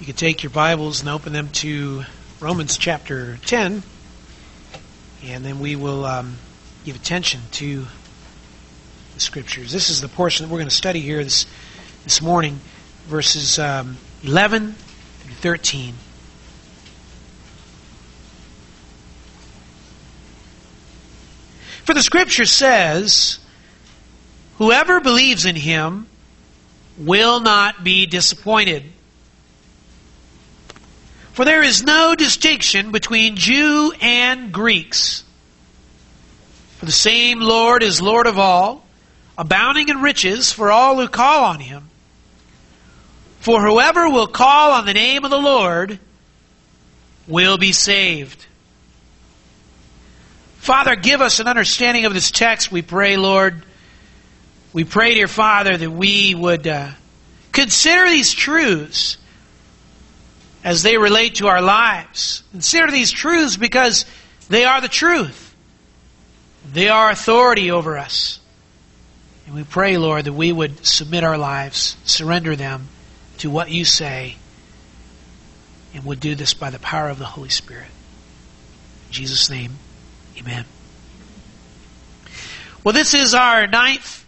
You can take your Bibles and open them to Romans chapter 10, and then we will um, give attention to the Scriptures. This is the portion that we're going to study here this, this morning, verses um, 11 through 13. For the Scripture says, Whoever believes in him will not be disappointed. For there is no distinction between Jew and Greeks. For the same Lord is Lord of all, abounding in riches for all who call on him. For whoever will call on the name of the Lord will be saved. Father, give us an understanding of this text, we pray, Lord. We pray, dear Father, that we would uh, consider these truths as they relate to our lives. Consider these truths because they are the truth. They are authority over us. And we pray, Lord, that we would submit our lives, surrender them to what you say, and would do this by the power of the Holy Spirit. In Jesus' name, amen. Well, this is our ninth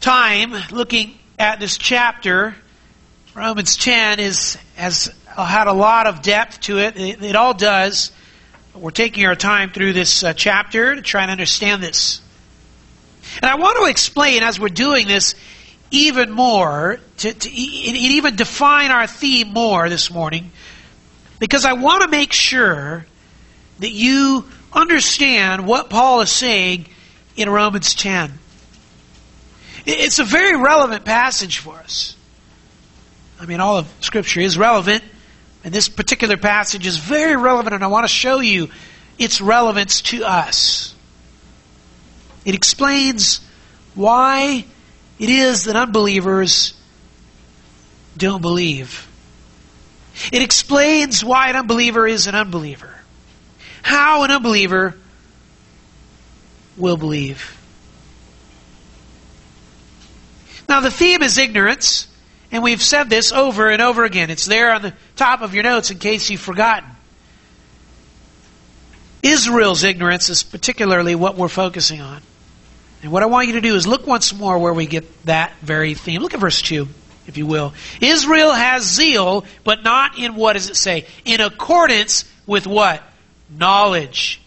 time looking at this chapter. Romans 10 is, has had a lot of depth to it. It, it all does. We're taking our time through this uh, chapter to try and understand this. And I want to explain as we're doing this even more, to, to even define our theme more this morning, because I want to make sure that you understand what Paul is saying in Romans 10. It's a very relevant passage for us. I mean, all of Scripture is relevant, and this particular passage is very relevant, and I want to show you its relevance to us. It explains why it is that unbelievers don't believe. It explains why an unbeliever is an unbeliever. How an unbeliever will believe. Now, the theme is ignorance, and we've said this over and over again. It's there on the top of your notes in case you've forgotten. Israel's ignorance is particularly what we're focusing on. And what I want you to do is look once more where we get that very theme. Look at verse 2, if you will. Israel has zeal, but not in what does it say? In accordance with what? Knowledge.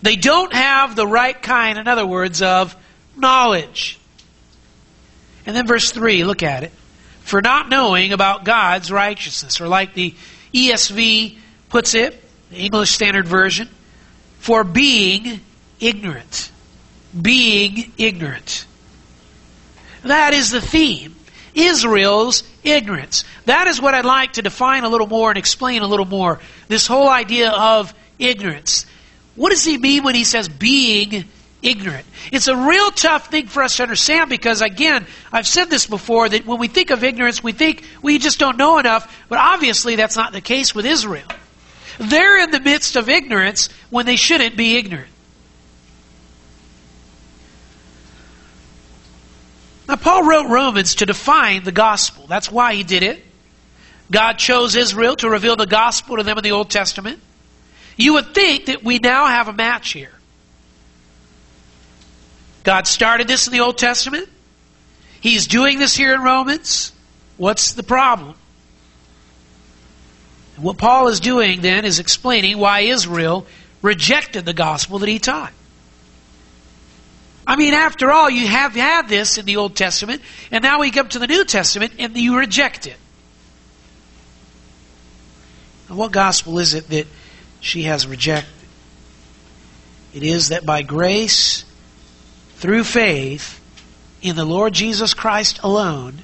They don't have the right kind, in other words, of knowledge. And then verse 3, look at it. For not knowing about God's righteousness, or like the ESV puts it, the English Standard Version, for being ignorant. Being ignorant. That is the theme. Israel's ignorance. That is what I'd like to define a little more and explain a little more. This whole idea of ignorance. What does he mean when he says being ignorant. It's a real tough thing for us to understand because, again, I've said this before that when we think of ignorance, we think we just don't know enough, but obviously that's not the case with Israel. They're in the midst of ignorance when they shouldn't be ignorant. Now, Paul wrote Romans to define the gospel. That's why he did it. God chose Israel to reveal the gospel to them in the Old Testament. You would think that we now have a match here. God started this in the Old Testament. He's doing this here in Romans. What's the problem? What Paul is doing then is explaining why Israel rejected the gospel that he taught. I mean, after all, you have had this in the Old Testament, and now we come to the New Testament and you reject it. And what gospel is it that she has rejected? It is that by grace through faith in the Lord Jesus Christ alone,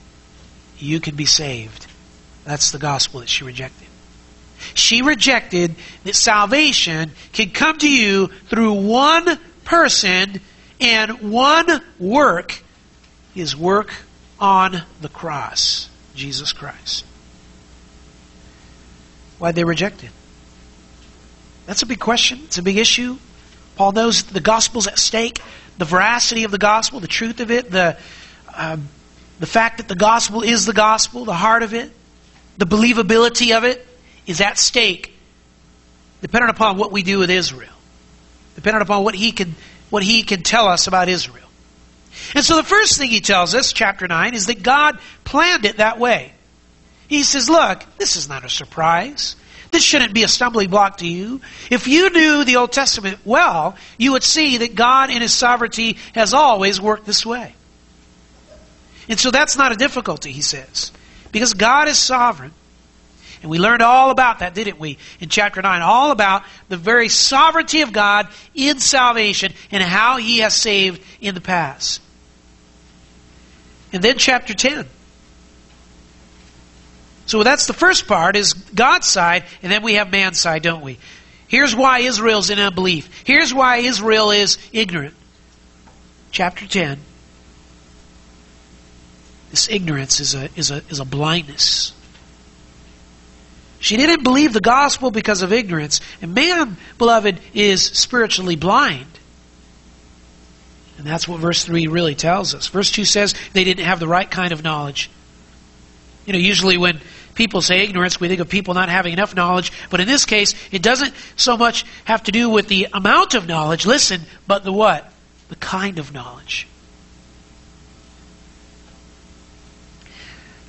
you can be saved. That's the gospel that she rejected. She rejected that salvation can come to you through one person and one work, his work on the cross, Jesus Christ. Why'd they reject it? That's a big question. It's a big issue. Paul knows the gospel's at stake the veracity of the gospel, the truth of it, the, um, the fact that the gospel is the gospel, the heart of it. the believability of it is at stake, depending upon what we do with Israel, depending upon what he can what he can tell us about Israel. And so the first thing he tells us, chapter 9, is that God planned it that way. He says, Look, this is not a surprise. This shouldn't be a stumbling block to you. If you knew the Old Testament well, you would see that God in His sovereignty has always worked this way. And so that's not a difficulty, he says, because God is sovereign. And we learned all about that, didn't we, in chapter 9? All about the very sovereignty of God in salvation and how He has saved in the past. And then chapter 10. So that's the first part is God's side, and then we have man's side, don't we? Here's why Israel's in unbelief. Here's why Israel is ignorant. Chapter 10. This ignorance is a, is a, is a blindness. She didn't believe the gospel because of ignorance. And man, beloved, is spiritually blind. And that's what verse 3 really tells us. Verse 2 says they didn't have the right kind of knowledge. You know, usually when people say ignorance, we think of people not having enough knowledge. But in this case, it doesn't so much have to do with the amount of knowledge, listen, but the what? The kind of knowledge.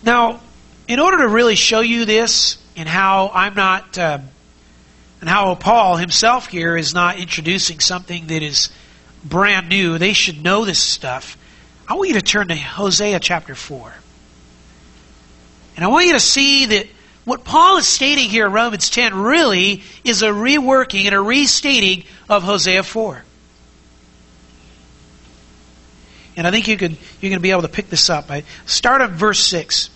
Now, in order to really show you this and how I'm not, uh, and how Paul himself here is not introducing something that is brand new, they should know this stuff. I want you to turn to Hosea chapter 4. And I want you to see that what Paul is stating here in Romans 10 really is a reworking and a restating of Hosea 4. And I think you can, you're going to be able to pick this up. I start at verse 6.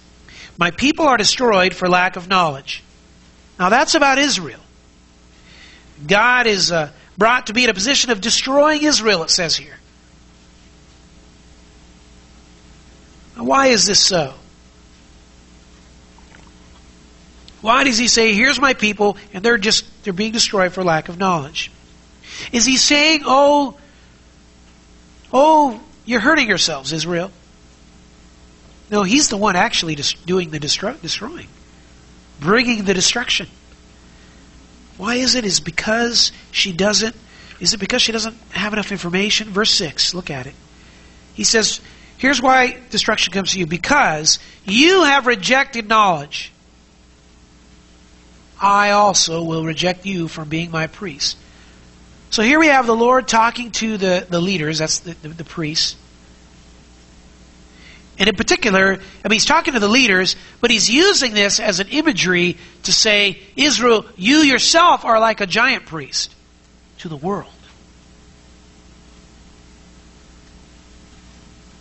My people are destroyed for lack of knowledge. Now that's about Israel. God is uh, brought to be in a position of destroying Israel, it says here. Now, why is this so? Why does he say, here's my people, and they're just, they're being destroyed for lack of knowledge? Is he saying, oh, oh, you're hurting yourselves, Israel? No, he's the one actually doing the destro- destroying, bringing the destruction. Why is it? Is because she doesn't, is it because she doesn't have enough information? Verse 6, look at it. He says, here's why destruction comes to you. Because you have rejected knowledge I also will reject you from being my priest. So here we have the Lord talking to the, the leaders, that's the, the, the priests. And in particular, I mean, he's talking to the leaders, but he's using this as an imagery to say, Israel, you yourself are like a giant priest to the world.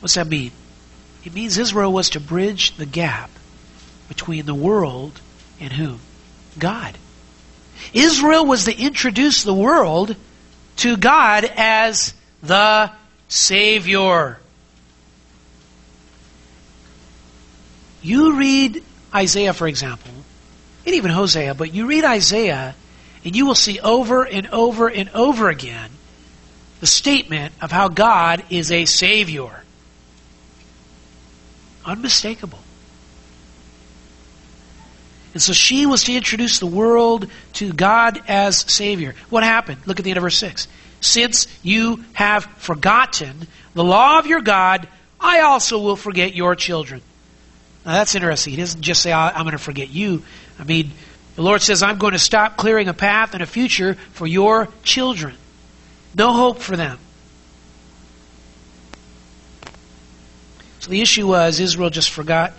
What's that mean? It means Israel was to bridge the gap between the world and whom? God. Israel was to introduce the world to God as the Savior. You read Isaiah, for example, and even Hosea, but you read Isaiah, and you will see over and over and over again the statement of how God is a Savior. Unmistakable. And so she was to introduce the world to God as Savior. What happened? Look at the end of verse 6. Since you have forgotten the law of your God, I also will forget your children. Now that's interesting. He doesn't just say, I'm going to forget you. I mean, the Lord says, I'm going to stop clearing a path and a future for your children. No hope for them. So the issue was Israel just forgot,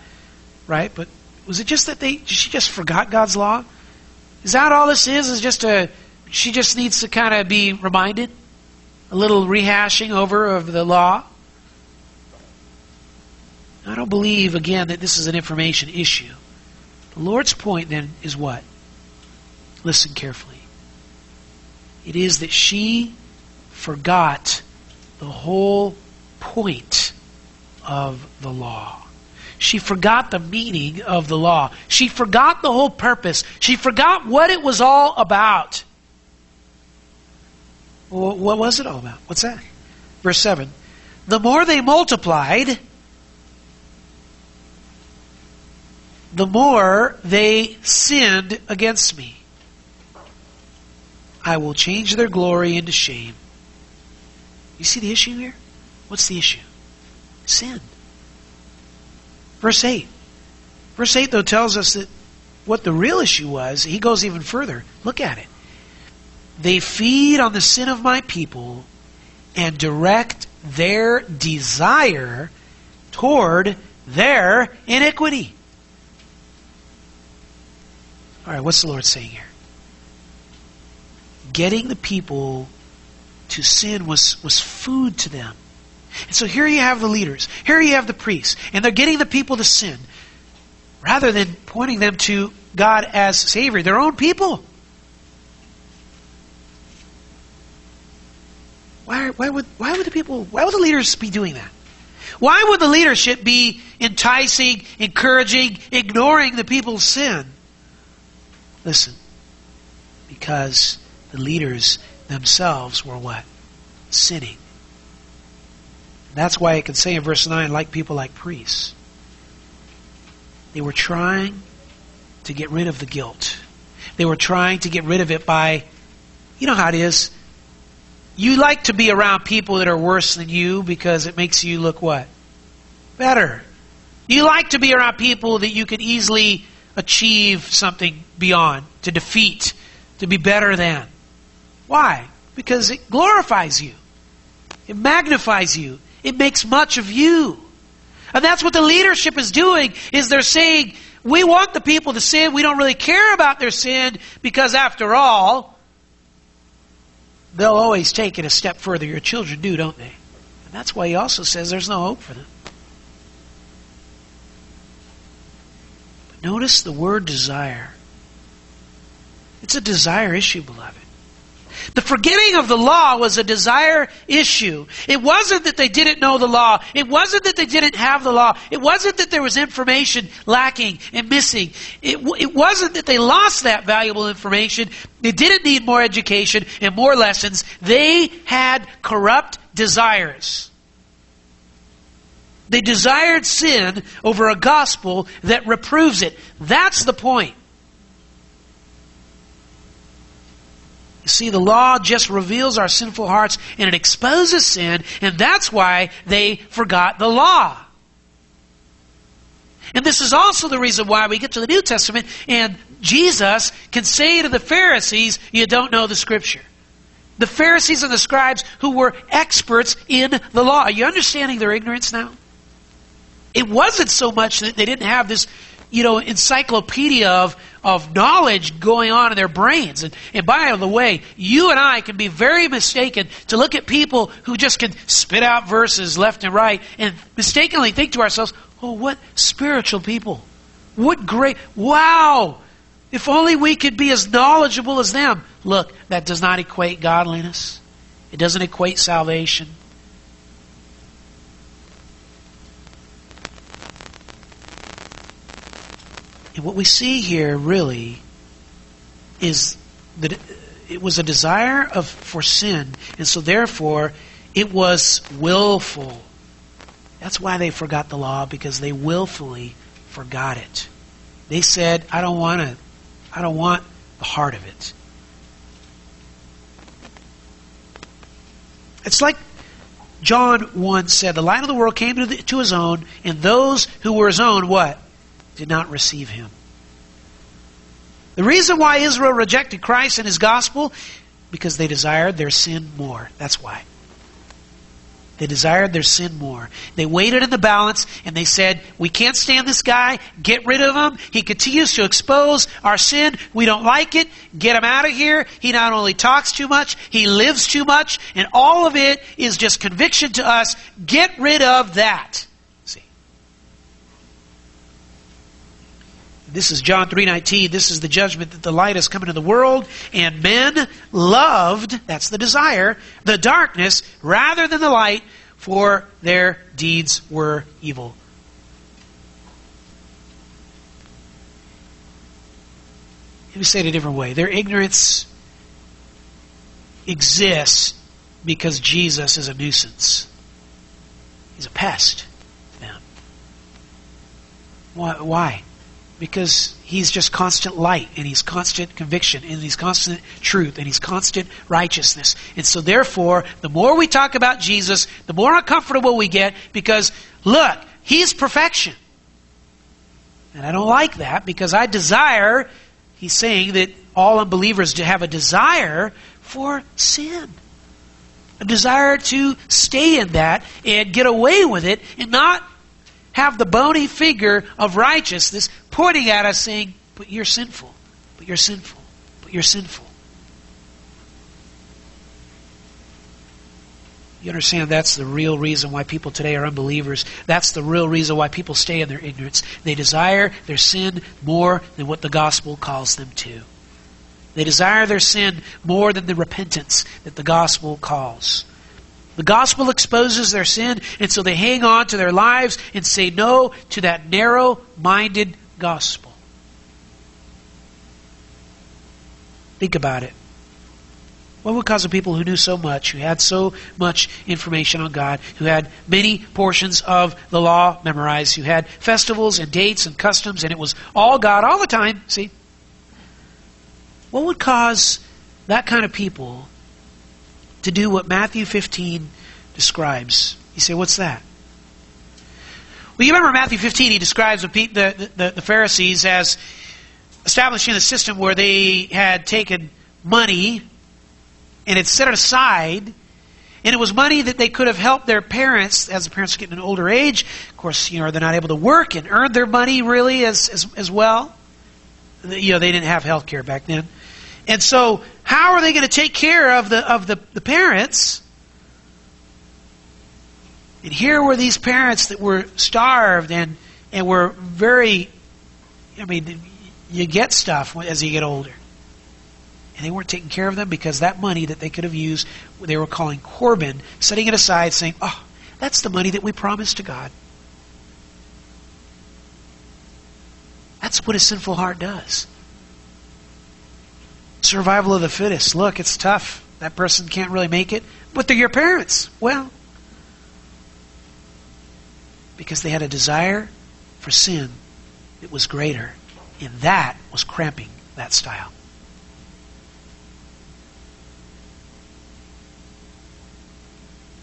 right? But was it just that they she just forgot God's law? Is that all this is? Is just a she just needs to kind of be reminded? A little rehashing over of the law? I don't believe again that this is an information issue. The Lord's point then is what? Listen carefully. It is that she forgot the whole point of the law. She forgot the meaning of the law. She forgot the whole purpose. She forgot what it was all about. What was it all about? What's that? Verse 7. The more they multiplied, the more they sinned against me. I will change their glory into shame. You see the issue here? What's the issue? Sin. Verse 8. Verse 8, though, tells us that what the real issue was. He goes even further. Look at it. They feed on the sin of my people and direct their desire toward their iniquity. All right, what's the Lord saying here? Getting the people to sin was, was food to them. And so here you have the leaders, here you have the priests, and they're getting the people to sin rather than pointing them to God as Savior, their own people. Why, why, would, why would the people, why would the leaders be doing that? Why would the leadership be enticing, encouraging, ignoring the people's sin? Listen, because the leaders themselves were what? Sinning. That's why it can say in verse 9, like people like priests. They were trying to get rid of the guilt. They were trying to get rid of it by, you know how it is. You like to be around people that are worse than you because it makes you look what? Better. You like to be around people that you could easily achieve something beyond, to defeat, to be better than. Why? Because it glorifies you. It magnifies you. It makes much of you. And that's what the leadership is doing, is they're saying, we want the people to sin. We don't really care about their sin because after all, they'll always take it a step further. Your children do, don't they? And that's why he also says there's no hope for them. But notice the word desire. It's a desire issue, beloved. The forgetting of the law was a desire issue. It wasn't that they didn't know the law. It wasn't that they didn't have the law. It wasn't that there was information lacking and missing. It, it wasn't that they lost that valuable information. They didn't need more education and more lessons. They had corrupt desires. They desired sin over a gospel that reproves it. That's the point. See, the law just reveals our sinful hearts and it exposes sin, and that's why they forgot the law. And this is also the reason why we get to the New Testament and Jesus can say to the Pharisees, You don't know the Scripture. The Pharisees and the scribes who were experts in the law. Are you understanding their ignorance now? It wasn't so much that they didn't have this you know, encyclopedia of, of knowledge going on in their brains. And, and by the way, you and I can be very mistaken to look at people who just can spit out verses left and right and mistakenly think to ourselves, oh, what spiritual people. What great, wow! If only we could be as knowledgeable as them. Look, that does not equate godliness. It doesn't equate salvation. And what we see here really is that it was a desire of for sin, and so therefore it was willful. That's why they forgot the law because they willfully forgot it. They said, "I don't want to. I don't want the heart of it." It's like John 1 said, The light of the world came to, the, to his own, and those who were his own, what? Did not receive him. The reason why Israel rejected Christ and his gospel, because they desired their sin more. That's why. They desired their sin more. They weighed in the balance and they said, We can't stand this guy. Get rid of him. He continues to expose our sin. We don't like it. Get him out of here. He not only talks too much, he lives too much. And all of it is just conviction to us. Get rid of that. This is John 3:19. This is the judgment that the light has come into the world and men loved, that's the desire, the darkness rather than the light for their deeds were evil. Let me say it a different way. Their ignorance exists because Jesus is a nuisance. He's a pest to them. Why? Because he's just constant light and he's constant conviction and he's constant truth and he's constant righteousness. And so therefore, the more we talk about Jesus, the more uncomfortable we get because look, he's perfection. And I don't like that because I desire, he's saying that all unbelievers have a desire for sin. A desire to stay in that and get away with it and not have the bony figure of righteousness pointing at us saying, But you're sinful, but you're sinful, but you're sinful. You understand that's the real reason why people today are unbelievers. That's the real reason why people stay in their ignorance. They desire their sin more than what the gospel calls them to. They desire their sin more than the repentance that the gospel calls. The gospel exposes their sin, and so they hang on to their lives and say no to that narrow minded gospel. Think about it. What would cause the people who knew so much, who had so much information on God, who had many portions of the law memorized, who had festivals and dates and customs, and it was all God all the time, see? What would cause that kind of people to do what Matthew 15 describes. You say, what's that? Well, you remember Matthew 15, he describes the, the, the Pharisees as establishing a system where they had taken money and had set it aside. And it was money that they could have helped their parents as the parents get in an older age. Of course, you know, they're not able to work and earn their money really as, as, as well. You know, they didn't have health care back then. And so, how are they going to take care of the, of the, the parents? And here were these parents that were starved and, and were very, I mean, you get stuff as you get older. And they weren't taking care of them because that money that they could have used, they were calling Corban, setting it aside, saying, oh, that's the money that we promised to God. That's what a sinful heart does. Survival of the fittest. Look, it's tough. That person can't really make it. But they're your parents. Well, because they had a desire for sin that was greater. And that was cramping that style.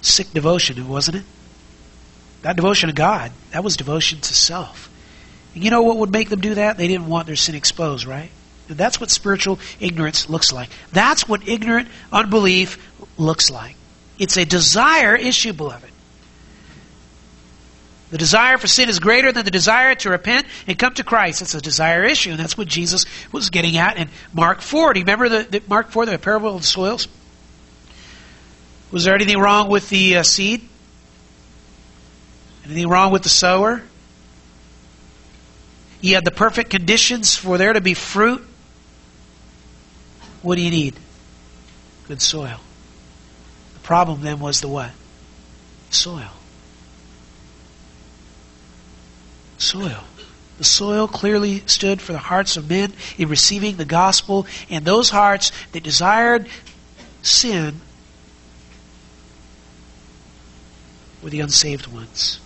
Sick devotion, wasn't it? That devotion to God, that was devotion to self. And you know what would make them do that? They didn't want their sin exposed, right? That's what spiritual ignorance looks like. That's what ignorant unbelief looks like. It's a desire issue, beloved. The desire for sin is greater than the desire to repent and come to Christ. It's a desire issue, and that's what Jesus was getting at in Mark 4. Do you remember the, the Mark 4, the parable of the soils? Was there anything wrong with the uh, seed? Anything wrong with the sower? He had the perfect conditions for there to be fruit. What do you need? Good soil. The problem then was the what? Soil. Soil. The soil clearly stood for the hearts of men in receiving the gospel, and those hearts that desired sin were the unsaved ones.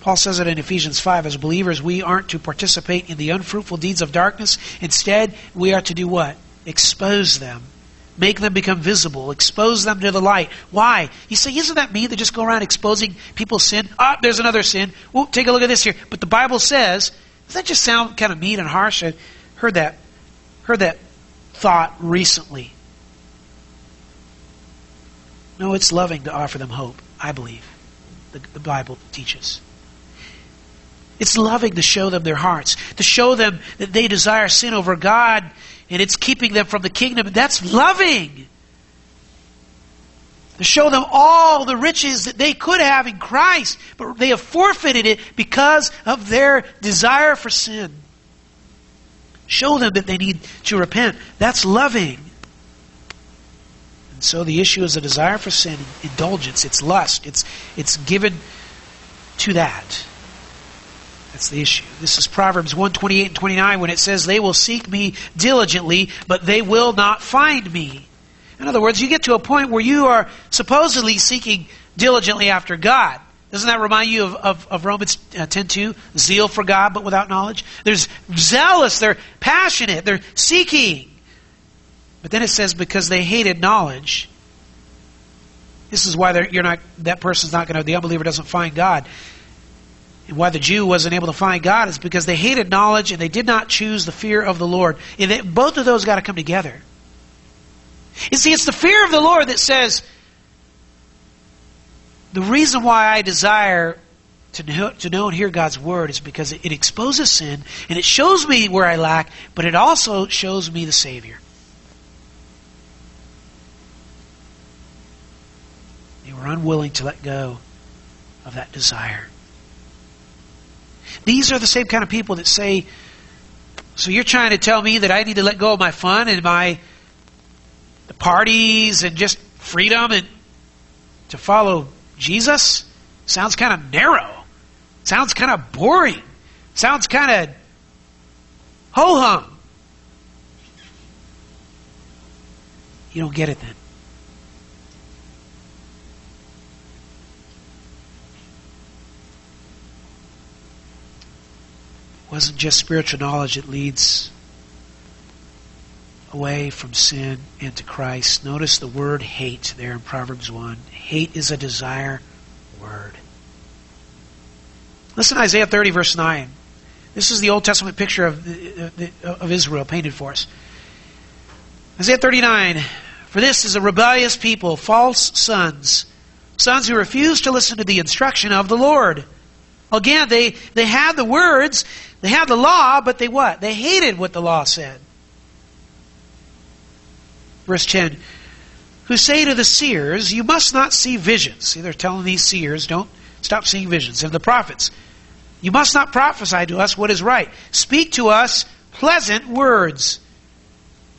Paul says it in Ephesians 5 as believers, we aren't to participate in the unfruitful deeds of darkness. Instead, we are to do what? Expose them. Make them become visible. Expose them to the light. Why? You say, isn't that me that just go around exposing people's sin? Ah, there's another sin. Ooh, take a look at this here. But the Bible says, does that just sound kind of mean and harsh? I heard that, heard that thought recently. No, it's loving to offer them hope, I believe. The, the Bible teaches. It's loving to show them their hearts, to show them that they desire sin over God and it's keeping them from the kingdom. That's loving. To show them all the riches that they could have in Christ, but they have forfeited it because of their desire for sin. Show them that they need to repent. That's loving. And so the issue is a desire for sin, indulgence, it's lust, it's, it's given to that. That's the issue. This is Proverbs 128 and 29 when it says, They will seek me diligently, but they will not find me. In other words, you get to a point where you are supposedly seeking diligently after God. Doesn't that remind you of, of, of Romans uh, 10 2? Zeal for God, but without knowledge. There's zealous, they're passionate, they're seeking. But then it says, because they hated knowledge. This is why you're not, that person's not going to, the unbeliever doesn't find God. Why the Jew wasn't able to find God is because they hated knowledge and they did not choose the fear of the Lord. And they, both of those got to come together. You see, it's the fear of the Lord that says, the reason why I desire to know, to know and hear God's word is because it, it exposes sin and it shows me where I lack, but it also shows me the Savior. They were unwilling to let go of that desire. These are the same kind of people that say, So you're trying to tell me that I need to let go of my fun and my the parties and just freedom and to follow Jesus? Sounds kind of narrow. Sounds kind of boring. Sounds kind of ho hum. You don't get it then. Wasn't just spiritual knowledge that leads away from sin and to Christ. Notice the word hate there in Proverbs 1. Hate is a desire word. Listen to Isaiah 30, verse 9. This is the Old Testament picture of, of Israel painted for us. Isaiah 39 For this is a rebellious people, false sons, sons who refuse to listen to the instruction of the Lord. Again, they, they had the words, they had the law, but they what? They hated what the law said. Verse 10 Who say to the seers, You must not see visions. See, they're telling these seers, Don't stop seeing visions. And the prophets, You must not prophesy to us what is right. Speak to us pleasant words.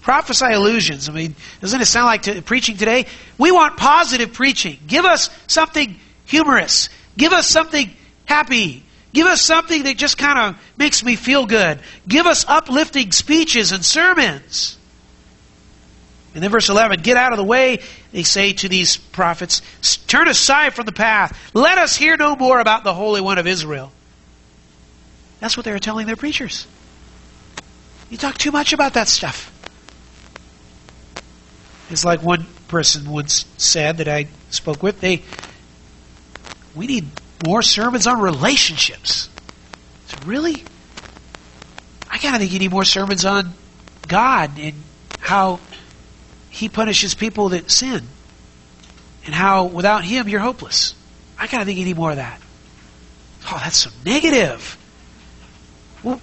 Prophesy illusions. I mean, doesn't it sound like to, preaching today? We want positive preaching. Give us something humorous. Give us something happy. Give us something that just kind of makes me feel good. Give us uplifting speeches and sermons. And then verse 11, get out of the way, they say to these prophets. Turn aside from the path. Let us hear no more about the Holy One of Israel. That's what they were telling their preachers. You talk too much about that stuff. It's like one person once said that I spoke with, they we need more sermons on relationships. So really? I kind of think you need more sermons on God and how He punishes people that sin. And how without Him you're hopeless. I kind of think you need more of that. Oh, that's so negative. Well,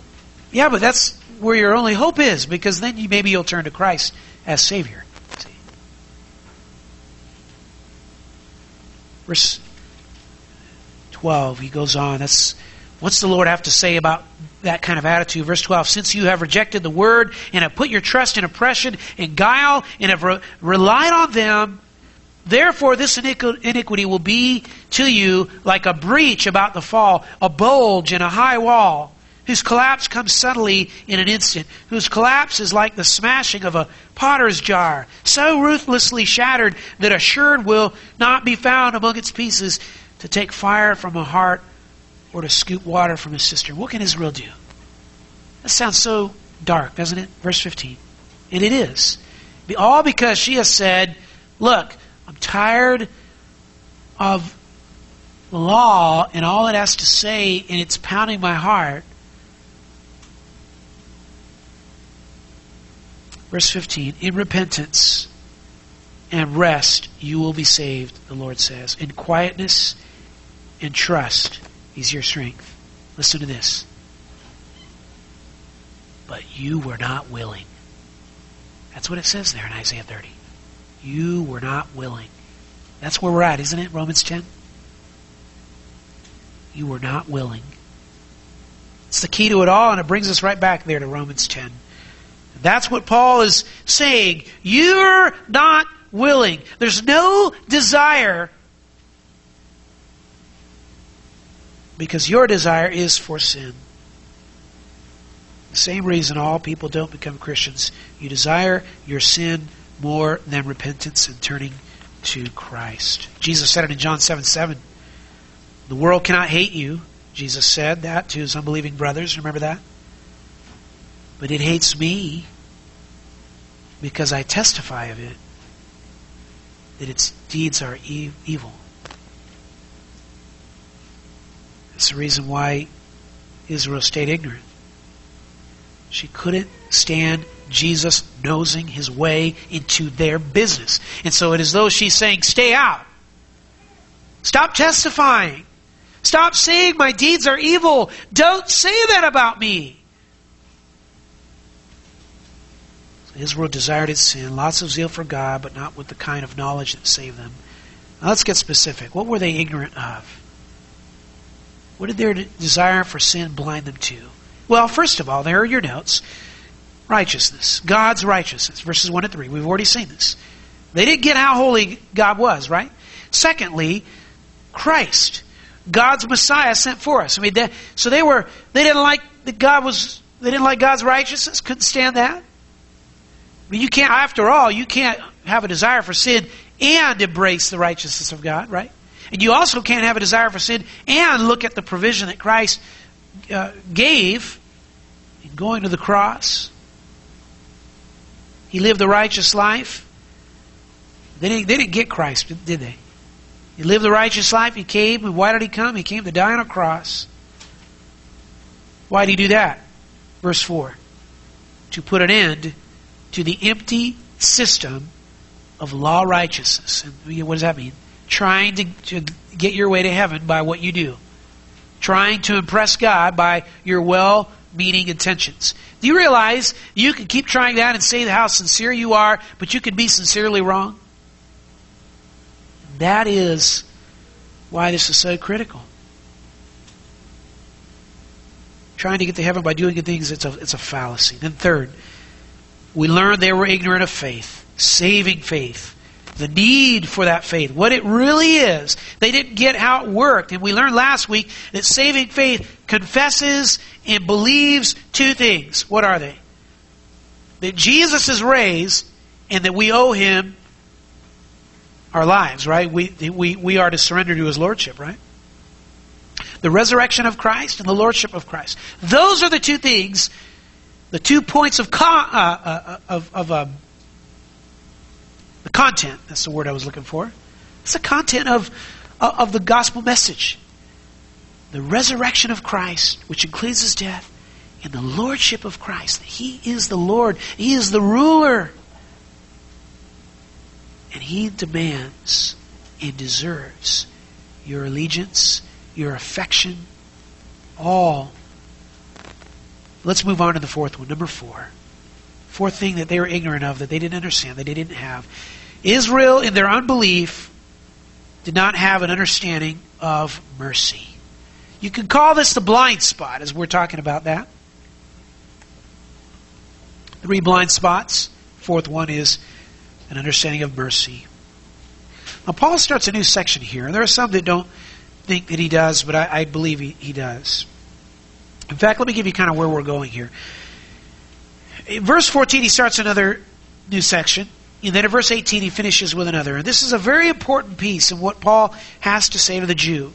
yeah, but that's where your only hope is because then you, maybe you'll turn to Christ as Savior. Verse 12, he goes on. That's what's the Lord have to say about that kind of attitude? Verse 12, since you have rejected the word and have put your trust in oppression and guile and have re- relied on them, therefore this iniquity will be to you like a breach about the fall, a bulge in a high wall whose collapse comes suddenly in an instant, whose collapse is like the smashing of a potter's jar, so ruthlessly shattered that a sherd will not be found among its pieces to take fire from a heart or to scoop water from a cistern. What can Israel do? That sounds so dark, doesn't it? Verse 15. And it is. All because she has said, Look, I'm tired of law and all it has to say, and it's pounding my heart. Verse 15 In repentance and rest you will be saved, the Lord says. In quietness and trust is your strength. Listen to this. But you were not willing. That's what it says there in Isaiah 30. You were not willing. That's where we're at, isn't it? Romans 10. You were not willing. It's the key to it all, and it brings us right back there to Romans 10. That's what Paul is saying. You're not willing. There's no desire because your desire is for sin. The same reason all people don't become Christians. You desire your sin more than repentance and turning to Christ. Jesus said it in John 7 7. The world cannot hate you. Jesus said that to his unbelieving brothers. Remember that? But it hates me because I testify of it that its deeds are e- evil. That's the reason why Israel stayed ignorant. She couldn't stand Jesus nosing his way into their business. And so it is though she's saying, Stay out. Stop testifying. Stop saying my deeds are evil. Don't say that about me. Israel desired its sin, lots of zeal for God, but not with the kind of knowledge that saved them. Now let's get specific. What were they ignorant of? What did their desire for sin blind them to? Well, first of all, there are your notes. Righteousness. God's righteousness. Verses 1 to 3. We've already seen this. They didn't get how holy God was, right? Secondly, Christ. God's Messiah sent for us. I mean, they, so they were, they didn't like that God was, they didn't like God's righteousness, couldn't stand that. I mean, you can't, after all, you can't have a desire for sin and embrace the righteousness of God, right? And you also can't have a desire for sin and look at the provision that Christ uh, gave in going to the cross. He lived a righteous life. They didn't, they didn't get Christ, did they? He lived the righteous life. He came. And why did he come? He came to die on a cross. Why did he do that? Verse 4 To put an end to the empty system of law righteousness. And what does that mean? Trying to, to get your way to heaven by what you do. Trying to impress God by your well meaning intentions. Do you realize you can keep trying that and say how sincere you are, but you can be sincerely wrong? That is why this is so critical. Trying to get to heaven by doing good things, it's a, it's a fallacy. Then, third, we learned they were ignorant of faith, saving faith, the need for that faith, what it really is. They didn't get how it worked. And we learned last week that saving faith confesses and believes two things. What are they? That Jesus is raised and that we owe him our lives, right? We, we, we are to surrender to his lordship, right? The resurrection of Christ and the lordship of Christ. Those are the two things the two points of, con, uh, uh, of, of um, the content. That's the word I was looking for. It's the content of, uh, of the gospel message. The resurrection of Christ, which includes his death, and the lordship of Christ. He is the Lord. He is the ruler. And he demands and deserves your allegiance, your affection, all Let's move on to the fourth one. Number four. Fourth thing that they were ignorant of, that they didn't understand, that they didn't have. Israel, in their unbelief, did not have an understanding of mercy. You could call this the blind spot, as we're talking about that. Three blind spots. Fourth one is an understanding of mercy. Now, Paul starts a new section here, and there are some that don't think that he does, but I, I believe he, he does. In fact, let me give you kind of where we're going here. In verse 14, he starts another new section. And then in verse 18, he finishes with another. And this is a very important piece in what Paul has to say to the Jew.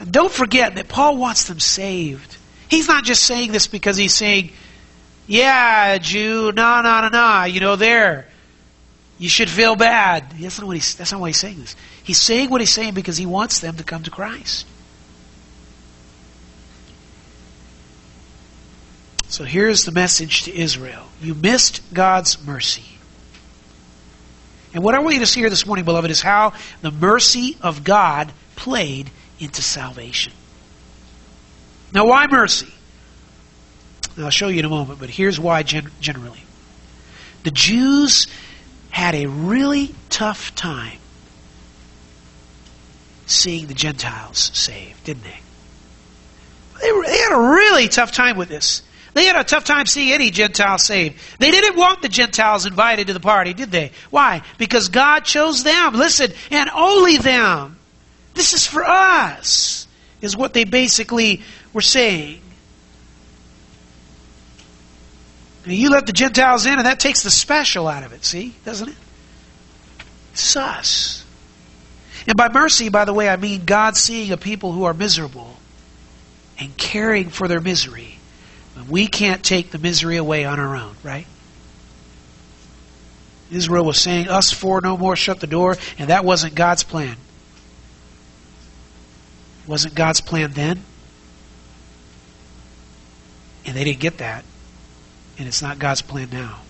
And don't forget that Paul wants them saved. He's not just saying this because he's saying, yeah, Jew, no, no, no, no, you know, there. You should feel bad. That's not, what he's, that's not why he's saying this. He's saying what he's saying because he wants them to come to Christ. So here's the message to Israel You missed God's mercy. And what I want you to see here this morning, beloved, is how the mercy of God played into salvation. Now, why mercy? I'll show you in a moment, but here's why gen- generally. The Jews had a really tough time seeing the Gentiles saved, didn't they? They, were, they had a really tough time with this. They had a tough time seeing any Gentile saved. They didn't want the Gentiles invited to the party, did they? Why? Because God chose them. Listen, and only them. This is for us, is what they basically were saying. you let the Gentiles in, and that takes the special out of it, see? Doesn't it? It's us. And by mercy, by the way, I mean God seeing a people who are miserable and caring for their misery. We can't take the misery away on our own, right? Israel was saying, Us four no more, shut the door, and that wasn't God's plan. Wasn't God's plan then. And they didn't get that. And it's not God's plan now.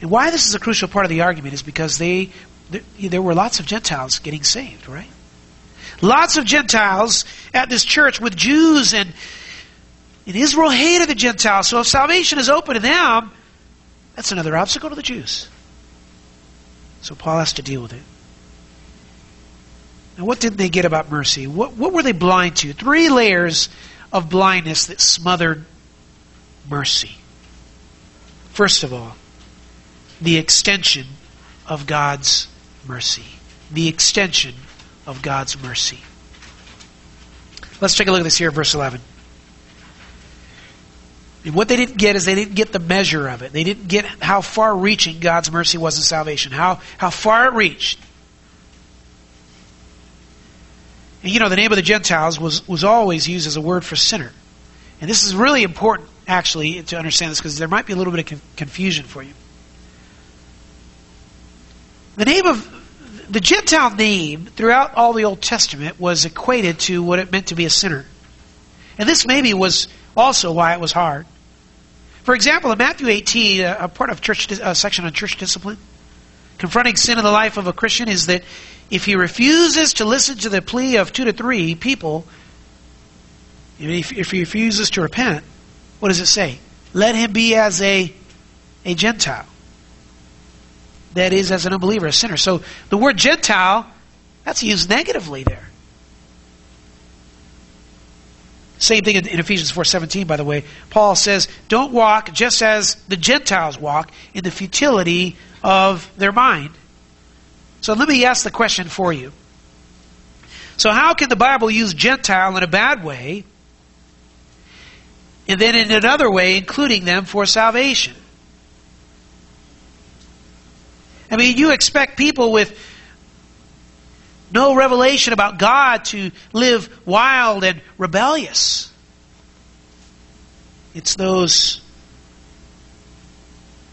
And why this is a crucial part of the argument is because they there were lots of Gentiles getting saved, right? Lots of Gentiles at this church with Jews and, and Israel hated the Gentiles. So if salvation is open to them, that's another obstacle to the Jews. So Paul has to deal with it. Now, what didn't they get about mercy? What, what were they blind to? Three layers of blindness that smothered mercy. First of all, the extension of God's mercy. The extension of God's mercy. Let's take a look at this here, verse 11. And what they didn't get is they didn't get the measure of it. They didn't get how far reaching God's mercy was in salvation, how, how far it reached. And you know, the name of the Gentiles was, was always used as a word for sinner. And this is really important, actually, to understand this because there might be a little bit of confusion for you. The name of the Gentile name throughout all the Old Testament was equated to what it meant to be a sinner. And this maybe was also why it was hard. For example, in Matthew 18, uh, a part of church a section on church discipline, confronting sin in the life of a Christian is that if he refuses to listen to the plea of two to three people, if, if he refuses to repent, what does it say? Let him be as a, a Gentile that is as an unbeliever, a sinner. So the word Gentile, that's used negatively there. Same thing in, Ephesians 4:17 by the way. Paul says, "Don't walk just as the Gentiles walk in the futility of their mind." So let me ask the question for you. So how can the Bible use Gentile in a bad way and then in another way including them for salvation? I mean, you expect people with no revelation about God to live wild and rebellious. It's those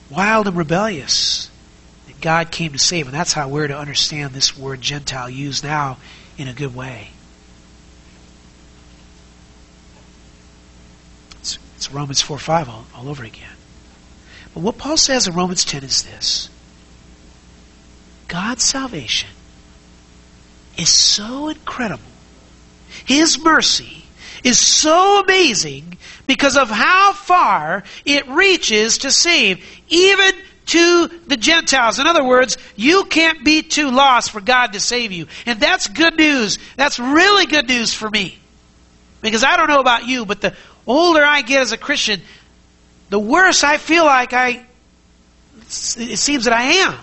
wild and rebellious that God came to save. And that's how we're to understand this word Gentile used now in a good way. It's, it's Romans 4 5 all, all over again. But what Paul says in Romans 10 is this God's salvation is so incredible. His mercy is so amazing because of how far it reaches to save, even to the Gentiles. In other words, you can't be too lost for God to save you. And that's good news. That's really good news for me. Because I don't know about you, but the older I get as a Christian, the worse I feel like I, it seems that I am.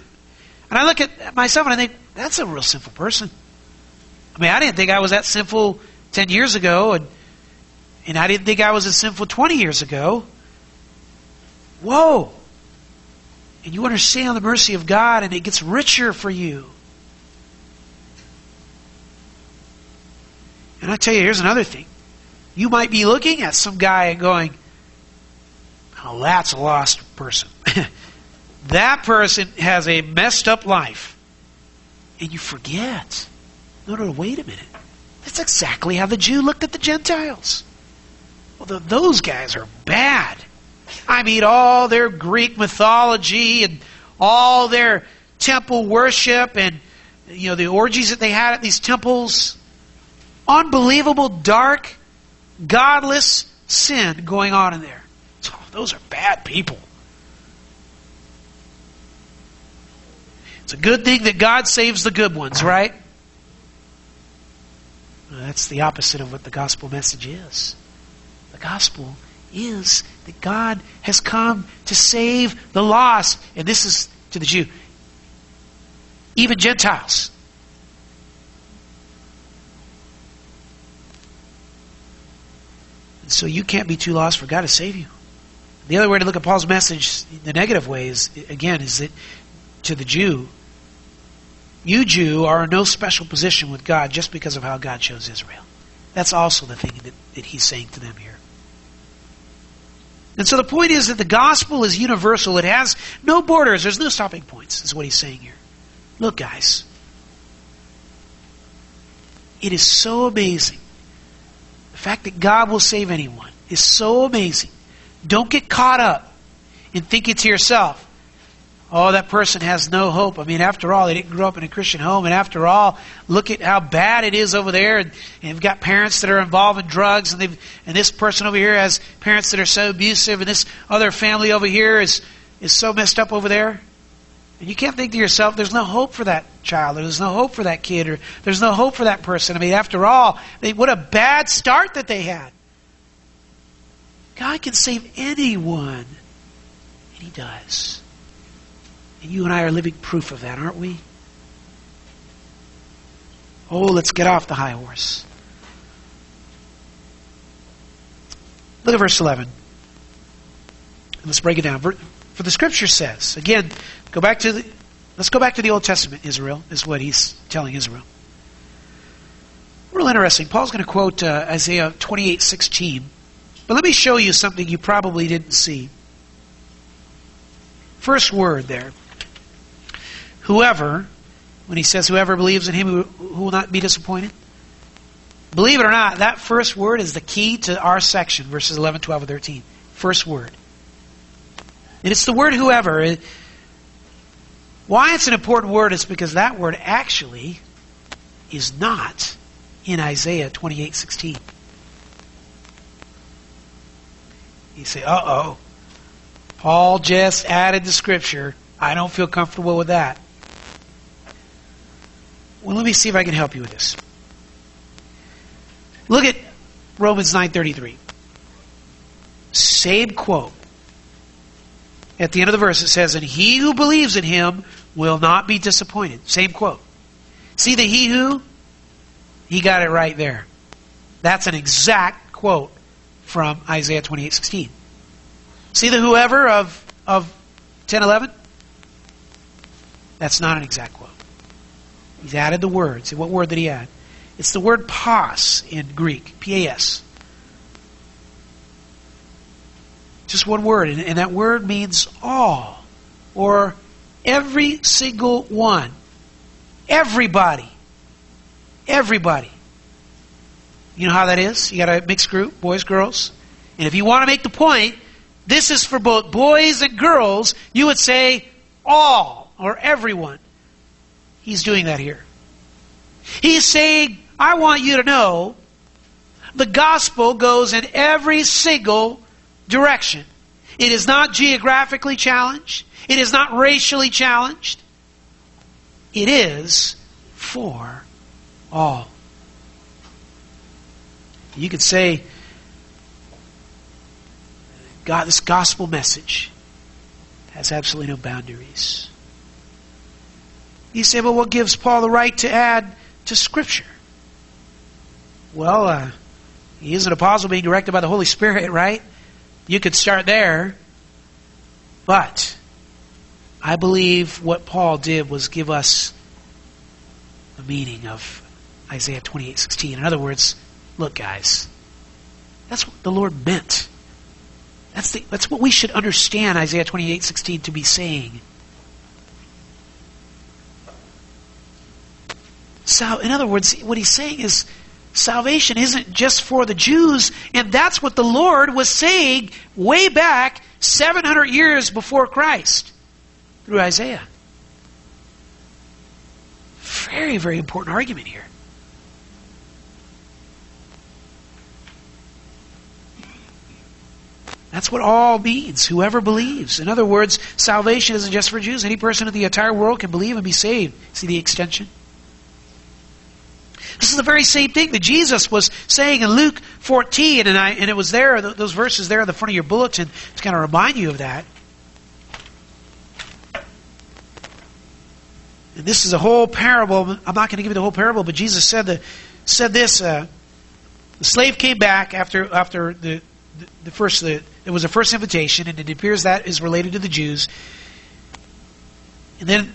And I look at myself and I think, that's a real sinful person. I mean, I didn't think I was that sinful 10 years ago, and, and I didn't think I was as sinful 20 years ago. Whoa. And you understand the mercy of God, and it gets richer for you. And I tell you, here's another thing. You might be looking at some guy and going, oh, that's a lost person. that person has a messed up life. And you forget. No, no, wait a minute. That's exactly how the Jew looked at the Gentiles. Well, the, those guys are bad. I mean, all their Greek mythology and all their temple worship and you know the orgies that they had at these temples, unbelievable, dark, godless sin going on in there. Oh, those are bad people. It's a good thing that God saves the good ones, right? That's the opposite of what the gospel message is. The gospel is that God has come to save the lost. And this is to the Jew, even Gentiles. So you can't be too lost for God to save you. The other way to look at Paul's message, the negative way, is again, is that to the Jew, You, Jew, are in no special position with God just because of how God chose Israel. That's also the thing that, that he's saying to them here. And so the point is that the gospel is universal. It has no borders. There's no stopping points, is what he's saying here. Look, guys. It is so amazing. The fact that God will save anyone is so amazing. Don't get caught up in thinking to yourself, oh, that person has no hope. I mean, after all, they didn't grow up in a Christian home, and after all, look at how bad it is over there. And, and you've got parents that are involved in drugs, and, they've and this person over here has parents that are so abusive, and this other family over here is, is so messed up over there. And you can't think to yourself, there's no hope for that child, or there's no hope for that kid, or there's no hope for that person. I mean, after all, they, what a bad start that they had. God can save anyone, and He does. And you and I are living proof of that, aren't we? Oh, let's get off the high horse. Look at verse 11. Let's break it down. For the scripture says, again, go back to the, let's go back to the Old Testament, Israel, is what he's telling Israel. Real interesting. Paul's going to quote uh, Isaiah 28 16. But let me show you something you probably didn't see. First word there whoever, when he says whoever believes in him who, will not be disappointed, believe it or not, that first word is the key to our section, verses 11, 12, and 13. First word. And it's the word whoever. Why it's an important word is because that word actually is not in Isaiah 28, 16. You say, uh oh. Paul just added the scripture. I don't feel comfortable with that. Well, let me see if I can help you with this. Look at Romans 9:33. Same quote. At the end of the verse it says, "And he who believes in him will not be disappointed." Same quote. See the he who? He got it right there. That's an exact quote from Isaiah 28:16. See the whoever of of 10:11? That's not an exact quote. He's added the word. words. What word did he add? It's the word pas in Greek, P-A-S. Just one word, and, and that word means all, or every single one. Everybody. Everybody. You know how that is? You got a mixed group, boys, girls. And if you want to make the point, this is for both boys and girls, you would say all or everyone. He's doing that here. He's saying, I want you to know the gospel goes in every single direction. It is not geographically challenged, it is not racially challenged. It is for all. You could say, God, this gospel message has absolutely no boundaries. You say, well, what gives Paul the right to add to Scripture? Well, uh, he is an apostle being directed by the Holy Spirit, right? You could start there. But I believe what Paul did was give us the meaning of Isaiah 28:16. In other words, look guys, that's what the Lord meant. That's, the, that's what we should understand Isaiah 28:16 to be saying. So, in other words, what he's saying is salvation isn't just for the Jews, and that's what the Lord was saying way back 700 years before Christ through Isaiah. Very, very important argument here. That's what all means. Whoever believes. In other words, salvation isn't just for Jews. Any person in the entire world can believe and be saved. See the extension? This is the very same thing that Jesus was saying in Luke 14, and, I, and it was there, those verses there in the front of your bulletin to kind of remind you of that. And this is a whole parable. I'm not going to give you the whole parable, but Jesus said the, said this. Uh, the slave came back after after the the, the first the, it was the first invitation, and it appears that is related to the Jews. And then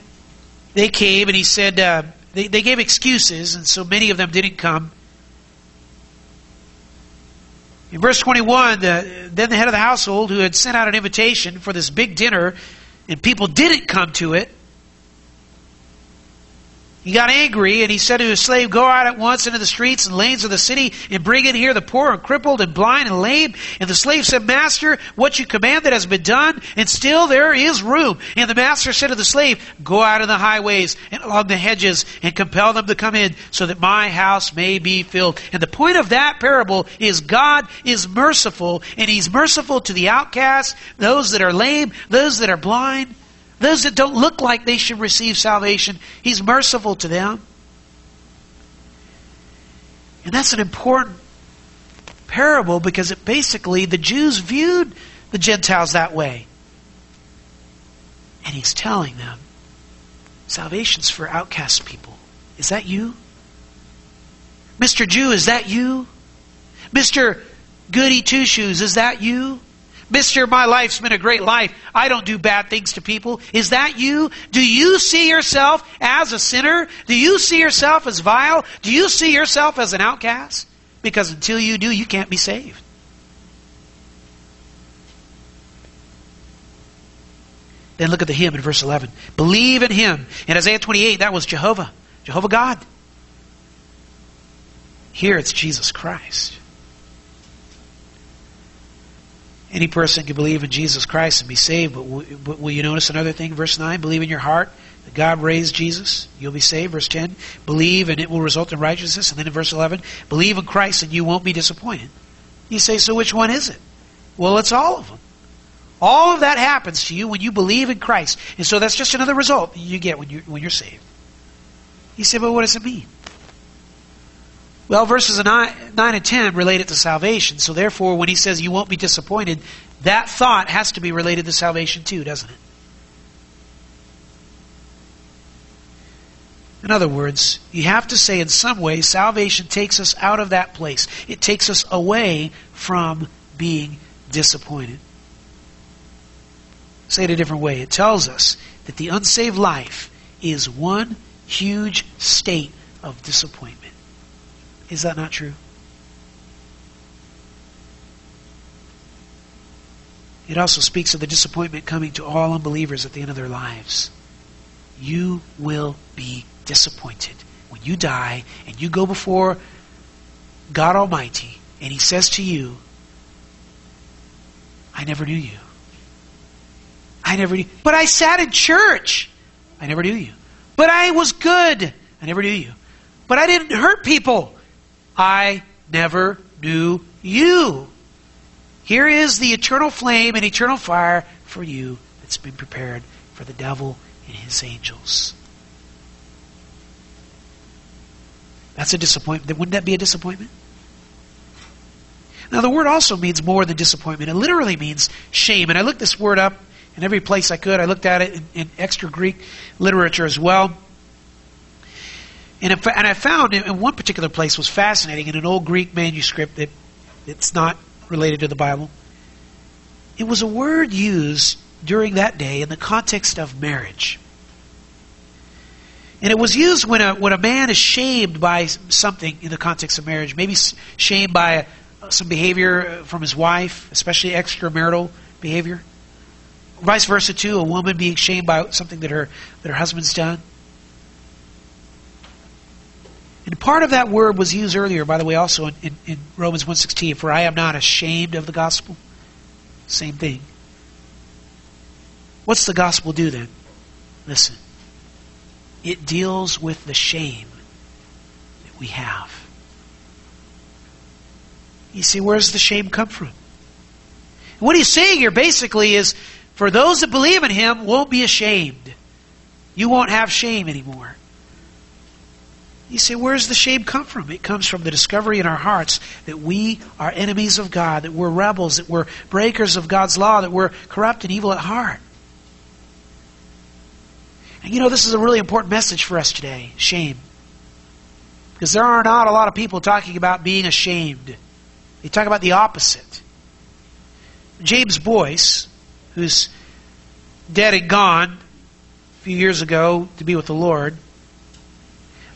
they came and he said, uh, they, they gave excuses, and so many of them didn't come. In verse 21, the, then the head of the household, who had sent out an invitation for this big dinner, and people didn't come to it, he got angry and he said to his slave, Go out at once into the streets and lanes of the city and bring in here the poor and crippled and blind and lame. And the slave said, Master, what you commanded has been done, and still there is room. And the master said to the slave, Go out in the highways and along the hedges and compel them to come in so that my house may be filled. And the point of that parable is God is merciful, and He's merciful to the outcast, those that are lame, those that are blind. Those that don't look like they should receive salvation, He's merciful to them. And that's an important parable because it basically, the Jews viewed the Gentiles that way. And He's telling them, salvation's for outcast people. Is that you? Mr. Jew, is that you? Mr. Goody Two Shoes, is that you? Mister, my life's been a great life. I don't do bad things to people. Is that you? Do you see yourself as a sinner? Do you see yourself as vile? Do you see yourself as an outcast? Because until you do, you can't be saved. Then look at the hymn in verse 11. Believe in him. In Isaiah 28, that was Jehovah, Jehovah God. Here it's Jesus Christ. Any person can believe in Jesus Christ and be saved, but will, but will you notice another thing? Verse 9 believe in your heart that God raised Jesus, you'll be saved. Verse 10 believe and it will result in righteousness. And then in verse 11 believe in Christ and you won't be disappointed. You say, so which one is it? Well, it's all of them. All of that happens to you when you believe in Christ. And so that's just another result you get when you're, when you're saved. You say, but what does it mean? Well, verses 9, 9 and 10 relate it to salvation. So therefore, when he says you won't be disappointed, that thought has to be related to salvation too, doesn't it? In other words, you have to say in some way, salvation takes us out of that place. It takes us away from being disappointed. Say it a different way. It tells us that the unsaved life is one huge state of disappointment. Is that not true? It also speaks of the disappointment coming to all unbelievers at the end of their lives. You will be disappointed when you die and you go before God Almighty and He says to you, I never knew you. I never knew. But I sat in church. I never knew you. But I was good. I never knew you. But I didn't hurt people. I never knew you. Here is the eternal flame and eternal fire for you that's been prepared for the devil and his angels. That's a disappointment. Wouldn't that be a disappointment? Now, the word also means more than disappointment. It literally means shame. And I looked this word up in every place I could. I looked at it in, in extra Greek literature as well. And, if, and I found in one particular place was fascinating in an old Greek manuscript that it's not related to the Bible. It was a word used during that day in the context of marriage. And it was used when a, when a man is shamed by something in the context of marriage, maybe shamed by uh, some behavior uh, from his wife, especially extramarital behavior. Vice versa, too, a woman being shamed by something that her, that her husband's done. And part of that word was used earlier, by the way, also in, in, in Romans 1.16, for I am not ashamed of the gospel. Same thing. What's the gospel do then? Listen. It deals with the shame that we have. You see, where does the shame come from? what he's saying here basically is for those that believe in him won't be ashamed. You won't have shame anymore. You say, where does the shame come from? It comes from the discovery in our hearts that we are enemies of God, that we're rebels, that we're breakers of God's law, that we're corrupt and evil at heart. And you know, this is a really important message for us today shame. Because there are not a lot of people talking about being ashamed, they talk about the opposite. James Boice, who's dead and gone, a few years ago to be with the Lord.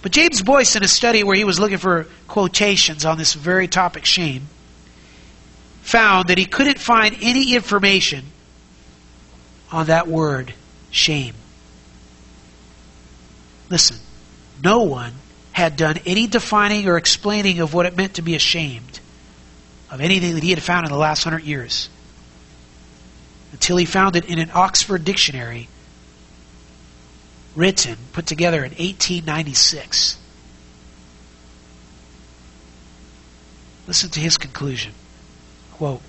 But James Boice, in a study where he was looking for quotations on this very topic, shame, found that he couldn't find any information on that word, shame. Listen, no one had done any defining or explaining of what it meant to be ashamed of anything that he had found in the last hundred years until he found it in an Oxford dictionary written, put together in 1896. Listen to his conclusion. Quote,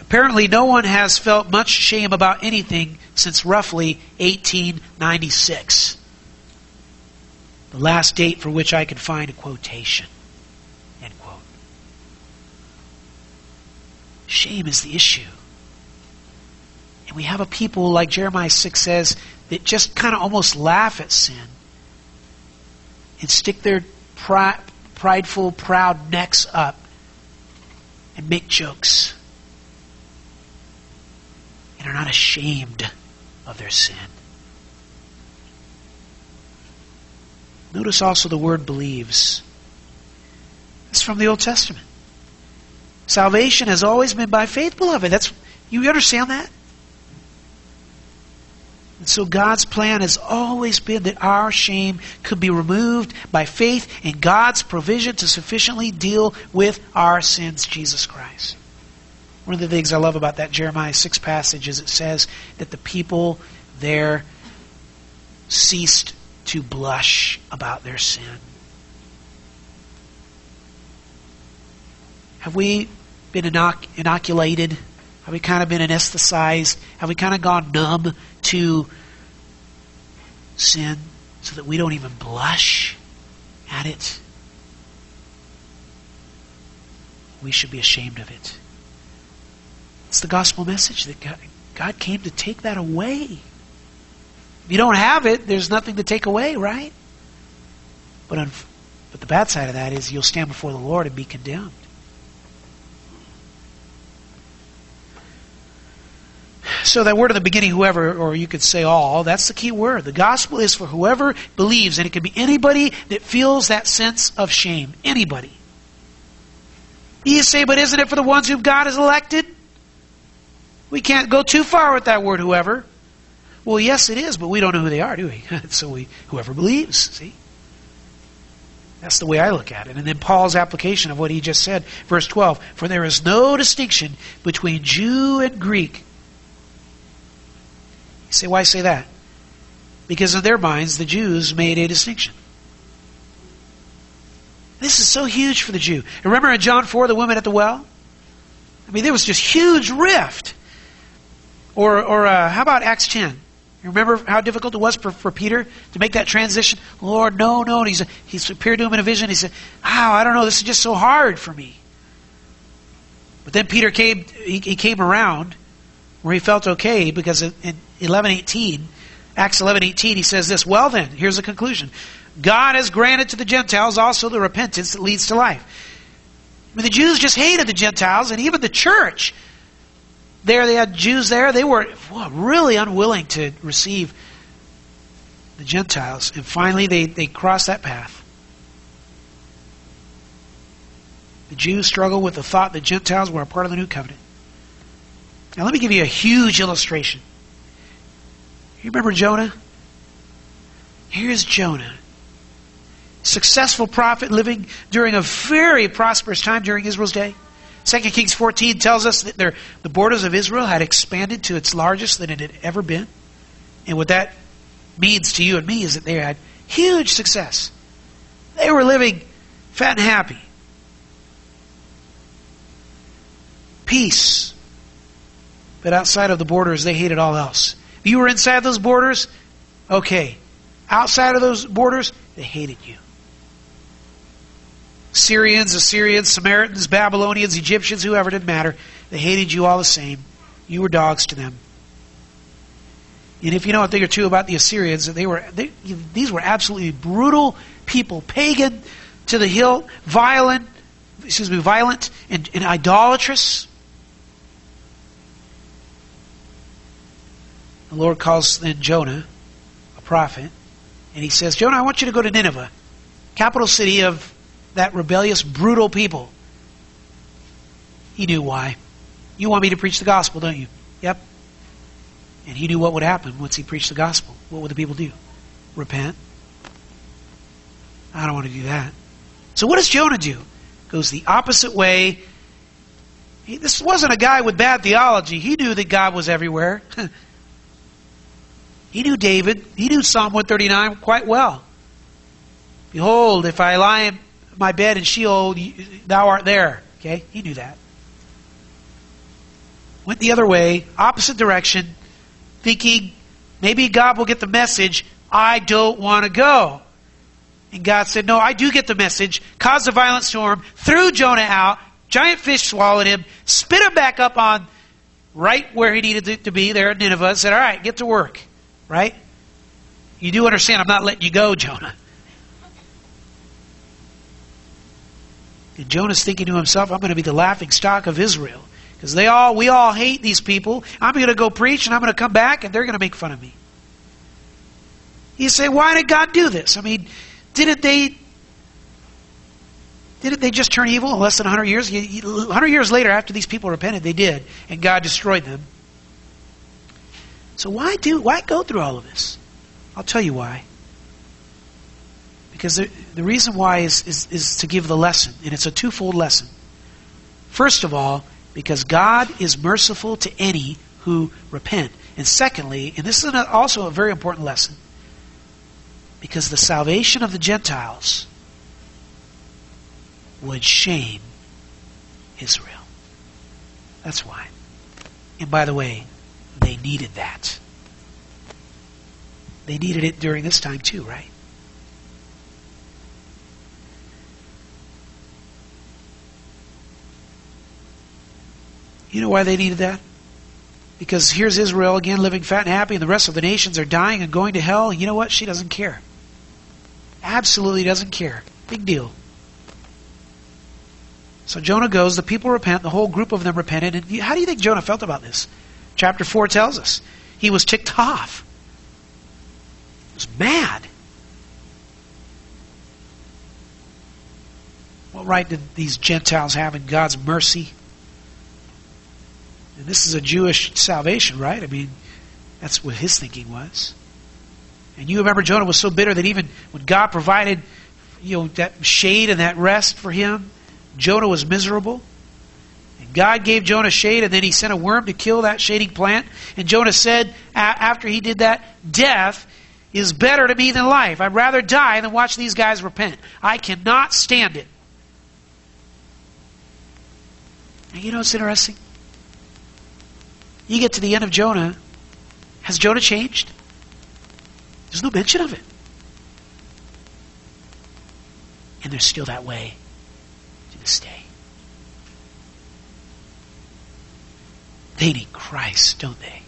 Apparently, no one has felt much shame about anything since roughly 1896, the last date for which I could find a quotation. End quote. Shame is the issue. And we have a people, like Jeremiah 6 says, that just kind of almost laugh at sin and stick their prideful, proud necks up and make jokes and are not ashamed of their sin. Notice also the word believes. It's from the Old Testament. Salvation has always been by faith, beloved. That's you understand that? And so God's plan has always been that our shame could be removed by faith in God's provision to sufficiently deal with our sins, Jesus Christ. One of the things I love about that Jeremiah 6 passage is it says that the people there ceased to blush about their sin. Have we been inoc- inoculated? Have we kind of been anesthetized? Have we kind of gone numb to sin so that we don't even blush at it? We should be ashamed of it. It's the gospel message that God, came to take that away. If you don't have it, there's nothing to take away, right? But, but the bad side of that is you'll stand before the Lord and be condemned. So that word in the beginning, whoever, or you could say all, that's the key word. The gospel is for whoever believes, and it can be anybody that feels that sense of shame. Anybody. You say, but isn't it for the ones whom God has elected? We can't go too far with that word, whoever. Well, yes, it is, but we don't know who they are, do we? so we, whoever believes, see? That's the way I look at it. And then Paul's application of what he just said, verse 12 For there is no distinction between Jew and Greek. Say, why say that? Because in their minds, the Jews made a distinction. This is so huge for the Jew. Remember in John 4, the woman at the well? I mean, there was just huge rift. Or, or uh, how about Acts 10? You remember how difficult it was for, for Peter to make that transition? Lord, no, no. And he's, he's appeared to him in a vision. He said, Oh, I don't know. This is just so hard for me. But then Peter came, he, he came around where he felt okay because in 11.18, Acts 11.18, he says this, Well then, here's the conclusion. God has granted to the Gentiles also the repentance that leads to life. I mean, the Jews just hated the Gentiles, and even the church there they had Jews there. They were well, really unwilling to receive the Gentiles. And finally, they, they crossed that path. The Jews struggled with the thought that Gentiles were a part of the new covenant. Now, let me give you a huge illustration. You remember Jonah? Here's Jonah. Successful prophet living during a very prosperous time during Israel's day. 2 Kings 14 tells us that the borders of Israel had expanded to its largest than it had ever been. And what that means to you and me is that they had huge success. They were living fat and happy. Peace. But outside of the borders, they hated all else. If you were inside those borders, okay. Outside of those borders, they hated you. Syrians, Assyrians, Samaritans, Babylonians, Egyptians, whoever, didn't matter. They hated you all the same. You were dogs to them. And if you know a thing or two about the Assyrians, they were they, these were absolutely brutal people, pagan to the hilt, violent, excuse me, violent and, and idolatrous. The Lord calls then Jonah a prophet, and he says, Jonah, I want you to go to Nineveh, capital city of that rebellious, brutal people. He knew why. You want me to preach the gospel, don't you? Yep. And he knew what would happen once he preached the gospel. What would the people do? Repent. I don't want to do that. So what does Jonah do? Goes the opposite way. He, this wasn't a guy with bad theology. He knew that God was everywhere. he knew David. He knew Psalm 139 quite well. Behold, if I lie in my bed in Sheol, thou art there. Okay? He knew that. Went the other way, opposite direction, thinking maybe God will get the message. I don't want to go. And God said, No, I do get the message. Caused a violent storm, threw Jonah out, giant fish swallowed him, spit him back up on right where he needed to be there in Nineveh, said, All right, get to work. Right? You do understand I'm not letting you go, Jonah. And Jonah's thinking to himself, I'm going to be the laughing stock of Israel. Because they all we all hate these people. I'm going to go preach and I'm going to come back and they're going to make fun of me. You say, why did God do this? I mean, didn't they didn't they just turn evil in less than 100 years? 100 years later, after these people repented, they did, and God destroyed them. So why do why go through all of this? I'll tell you why. Because the, the reason why is, is, is to give the lesson, and it's a twofold lesson. First of all, because God is merciful to any who repent. And secondly, and this is also a very important lesson, because the salvation of the Gentiles would shame Israel. That's why. And by the way, they needed that. They needed it during this time too, right? You know why they needed that? Because here's Israel again living fat and happy, and the rest of the nations are dying and going to hell. You know what? She doesn't care. Absolutely doesn't care. Big deal. So Jonah goes, the people repent, the whole group of them repented. And how do you think Jonah felt about this? Chapter 4 tells us. He was ticked off. He was mad. What right did these Gentiles have in God's mercy? And this is a Jewish salvation, right? I mean, that's what his thinking was. And you remember Jonah was so bitter that even when God provided, you know, that shade and that rest for him, Jonah was miserable. God gave Jonah shade, and then he sent a worm to kill that shading plant. And Jonah said, after he did that, death is better to me than life. I'd rather die than watch these guys repent. I cannot stand it. And you know what's interesting? You get to the end of Jonah. Has Jonah changed? There's no mention of it. And they're still that way to this day. They need Christ, don't they?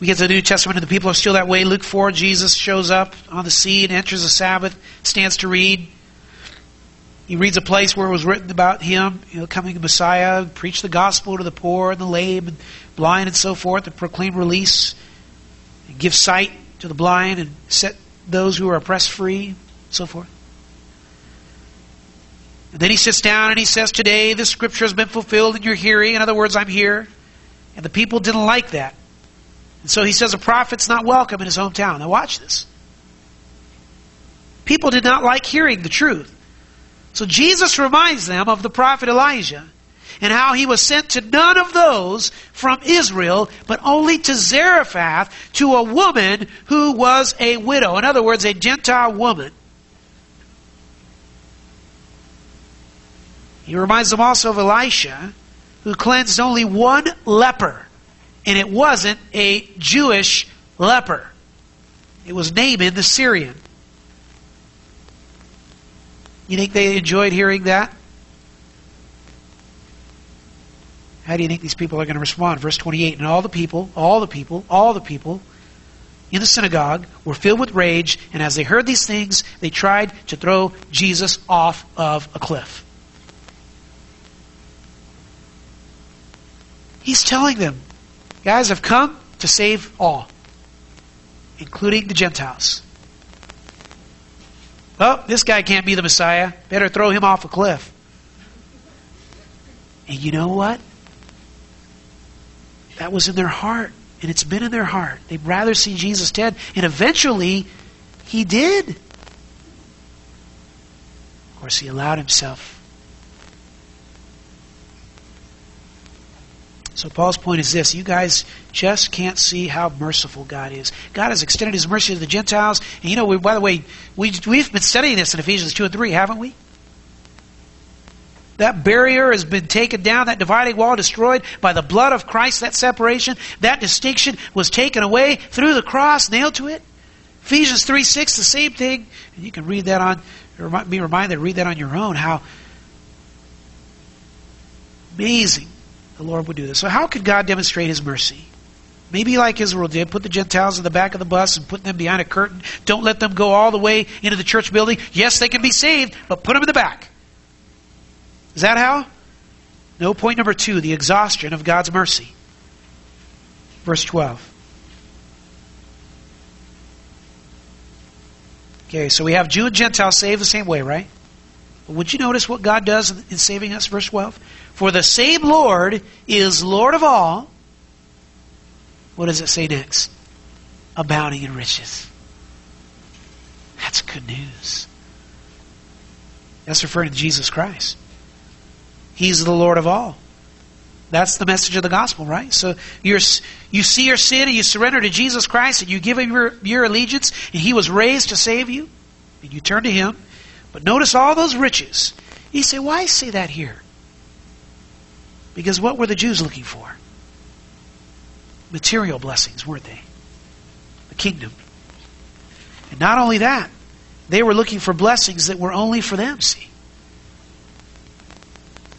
We get to the New Testament and the people are still that way. Luke 4, Jesus shows up on the and enters the Sabbath, stands to read. He reads a place where it was written about him, you know, coming Messiah, preach the gospel to the poor and the lame and blind and so forth, to proclaim release give sight to the blind and set those who are oppressed free, so forth. Then he sits down and he says, Today the scripture has been fulfilled in your hearing. In other words, I'm here. And the people didn't like that. And so he says a prophet's not welcome in his hometown. Now watch this. People did not like hearing the truth. So Jesus reminds them of the prophet Elijah and how he was sent to none of those from Israel, but only to Zarephath, to a woman who was a widow. In other words, a Gentile woman. He reminds them also of Elisha, who cleansed only one leper, and it wasn't a Jewish leper. It was Naaman the Syrian. You think they enjoyed hearing that? How do you think these people are going to respond? Verse 28 And all the people, all the people, all the people in the synagogue were filled with rage, and as they heard these things, they tried to throw Jesus off of a cliff. He's telling them, guys, I've come to save all. including the Gentiles. Well, this guy can't be the Messiah. Better throw him off a cliff. And you know what? That was in their heart. And it's been in their heart. They'd rather see Jesus dead. And eventually, he did. Of course, he allowed himself. So Paul's point is this: you guys just can't see how merciful God is. God has extended His mercy to the Gentiles, and you know, we, by the way, we, we've been studying this in Ephesians two and three, haven't we? That barrier has been taken down, that dividing wall destroyed by the blood of Christ, that separation, that distinction was taken away through the cross, nailed to it. Ephesians 3 6, the same thing. And you can read that on, be reminded read that on your own, how amazing the Lord would do this. So, how could God demonstrate His mercy? Maybe like Israel did, put the Gentiles in the back of the bus and put them behind a curtain. Don't let them go all the way into the church building. Yes, they can be saved, but put them in the back. Is that how? No. Point number two the exhaustion of God's mercy. Verse 12. Okay, so we have Jew and Gentile saved the same way, right? But would you notice what God does in saving us? Verse 12. For the same Lord is Lord of all. What does it say next? Abounding in riches. That's good news. That's referring to Jesus Christ. He's the Lord of all. That's the message of the gospel, right? So you see your sin and you surrender to Jesus Christ and you give him your, your allegiance and he was raised to save you and you turn to him. But notice all those riches. You say, why say that here? Because what were the Jews looking for? Material blessings, weren't they? The kingdom. And not only that, they were looking for blessings that were only for them, see.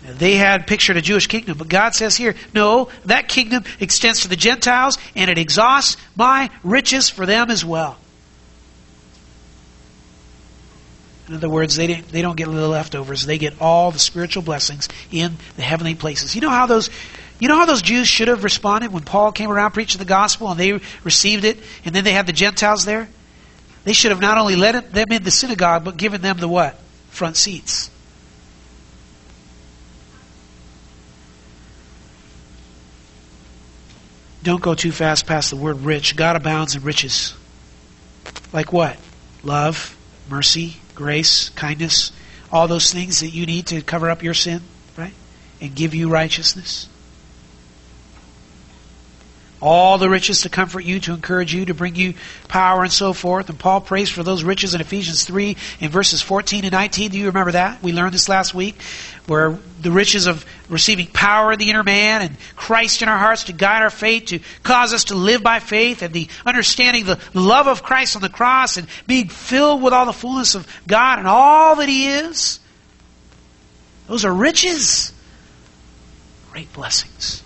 They had pictured a Jewish kingdom, but God says here, no, that kingdom extends to the Gentiles and it exhausts my riches for them as well. In other words, they, they don't get the leftovers. They get all the spiritual blessings in the heavenly places. You know how those you know how those Jews should have responded when Paul came around preaching the gospel and they received it, and then they had the Gentiles there? They should have not only let them in the synagogue, but given them the what? Front seats. Don't go too fast past the word rich. God abounds in riches. Like what? Love, mercy, grace, kindness, all those things that you need to cover up your sin, right? And give you righteousness all the riches to comfort you, to encourage you, to bring you power and so forth. And Paul prays for those riches in Ephesians 3 in verses 14 and 19. Do you remember that? We learned this last week, where the riches of receiving power in the inner man and Christ in our hearts to guide our faith, to cause us to live by faith, and the understanding the love of Christ on the cross and being filled with all the fullness of God and all that He is. Those are riches. Great blessings.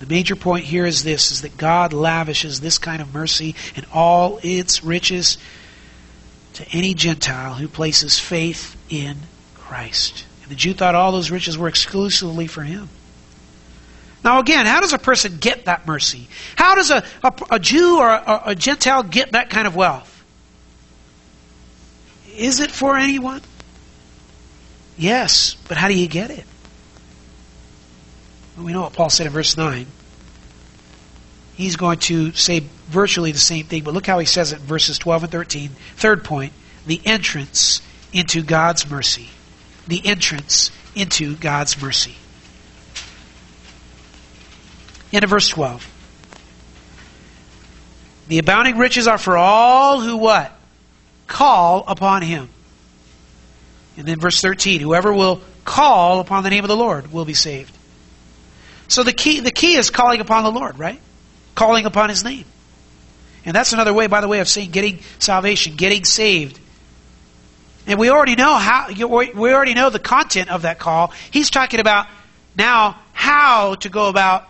The major point here is this is that God lavishes this kind of mercy and all its riches to any Gentile who places faith in Christ. And the Jew thought all those riches were exclusively for him. Now, again, how does a person get that mercy? How does a, a, a Jew or a, a Gentile get that kind of wealth? Is it for anyone? Yes, but how do you get it? We know what Paul said in verse 9. He's going to say virtually the same thing, but look how he says it in verses 12 and 13. Third point the entrance into God's mercy. The entrance into God's mercy. Into verse 12. The abounding riches are for all who what? Call upon him. And then verse 13, whoever will call upon the name of the Lord will be saved. So the key, the key is calling upon the Lord, right? Calling upon His name. And that's another way, by the way, of saying getting salvation, getting saved. And we already know how, we already know the content of that call. He's talking about now how to go about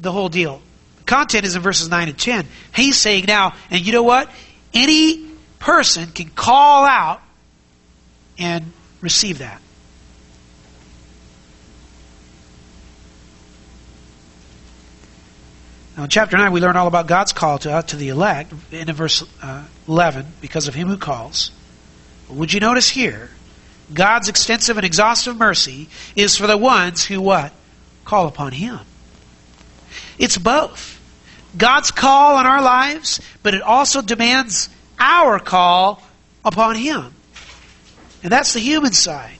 the whole deal. The content is in verses 9 and 10. He's saying now, and you know what? Any person can call out and receive that. Now, in chapter 9, we learn all about God's call to, uh, to the elect in verse uh, 11, because of him who calls. But would you notice here, God's extensive and exhaustive mercy is for the ones who what? Call upon him. It's both. God's call on our lives, but it also demands our call upon him. And that's the human side.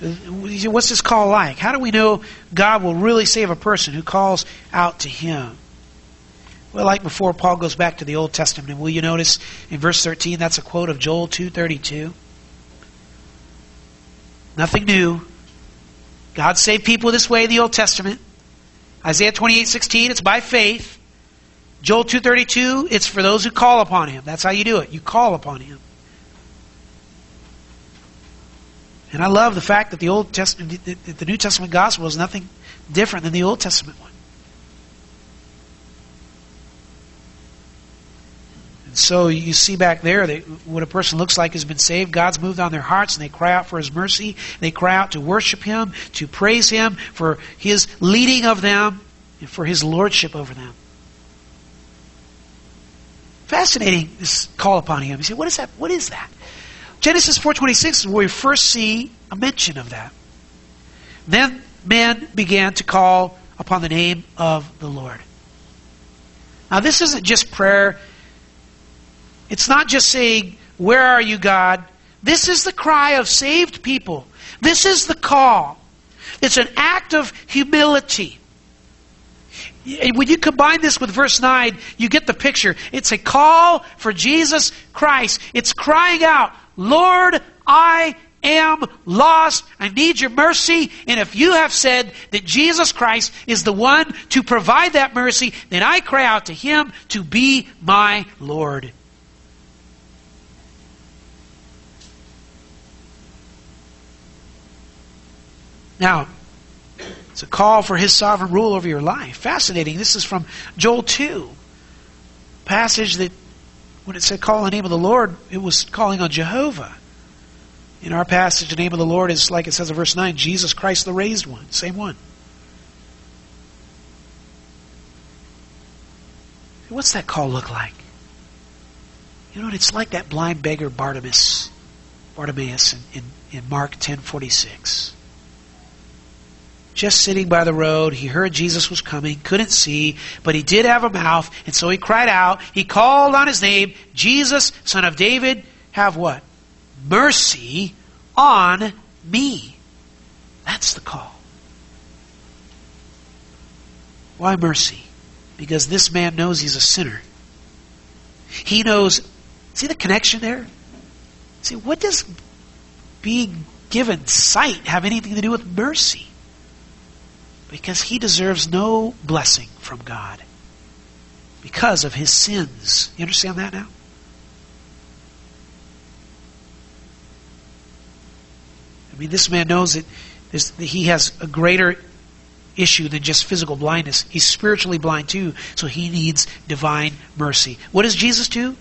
What's this call like? How do we know God will really save a person who calls out to Him? Well, like before, Paul goes back to the Old Testament. And will you notice in verse 13, that's a quote of Joel 2.32. Nothing new. God saved people this way in the Old Testament. Isaiah 28.16, it's by faith. Joel 2.32, it's for those who call upon Him. That's how you do it. You call upon Him. And I love the fact that the Old Testament, the New Testament gospel is nothing different than the Old Testament one. And so you see back there that what a person looks like has been saved. God's moved on their hearts and they cry out for His mercy. They cry out to worship Him, to praise Him for His leading of them, and for His lordship over them. Fascinating, this call upon Him. You say, what is that? What is that? Genesis 4.26 is where we first see a mention of that. Then men began to call upon the name of the Lord. Now, this isn't just prayer. It's not just saying, Where are you, God? This is the cry of saved people. This is the call. It's an act of humility. When you combine this with verse 9, you get the picture. It's a call for Jesus Christ. It's crying out, Lord, I am lost. I need your mercy. And if you have said that Jesus Christ is the one to provide that mercy, then I cry out to him to be my Lord. Now, it's a call for his sovereign rule over your life. Fascinating. This is from Joel 2. Passage that, when it said call on the name of the Lord, it was calling on Jehovah. In our passage, the name of the Lord is, like it says in verse 9, Jesus Christ the raised one. Same one. What's that call look like? You know what? It's like that blind beggar Bartimaeus, Bartimaeus in, in, in Mark 10.46 just sitting by the road. He heard Jesus was coming, couldn't see, but he did have a mouth, and so he cried out. He called on his name, Jesus, son of David, have what? Mercy on me. That's the call. Why mercy? Because this man knows he's a sinner. He knows, see the connection there? See, what does being given sight have anything to do with mercy? Because he deserves no blessing from God because of his sins. You understand that now? I mean, this man knows that, that he has a greater issue than just physical blindness. He's spiritually blind too, so he needs divine mercy. What does Jesus do?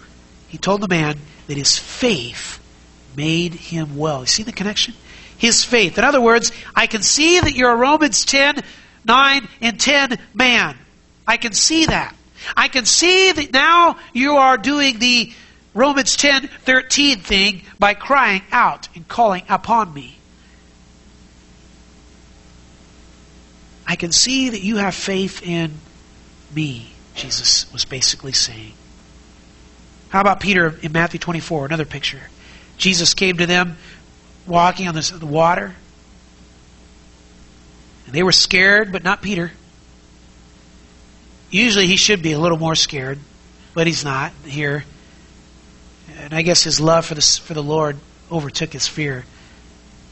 He told the man that his faith made him well. You see the connection? his faith. In other words, I can see that you're a Romans 10, 9, and 10 man. I can see that. I can see that now you are doing the Romans 10, 13 thing by crying out and calling upon me. I can see that you have faith in me, Jesus was basically saying. How about Peter in Matthew 24, another picture? Jesus came to them walking on the water. And they were scared, but not Peter. Usually he should be a little more scared, but he's not here. And I guess his love for the, for the Lord overtook his fear.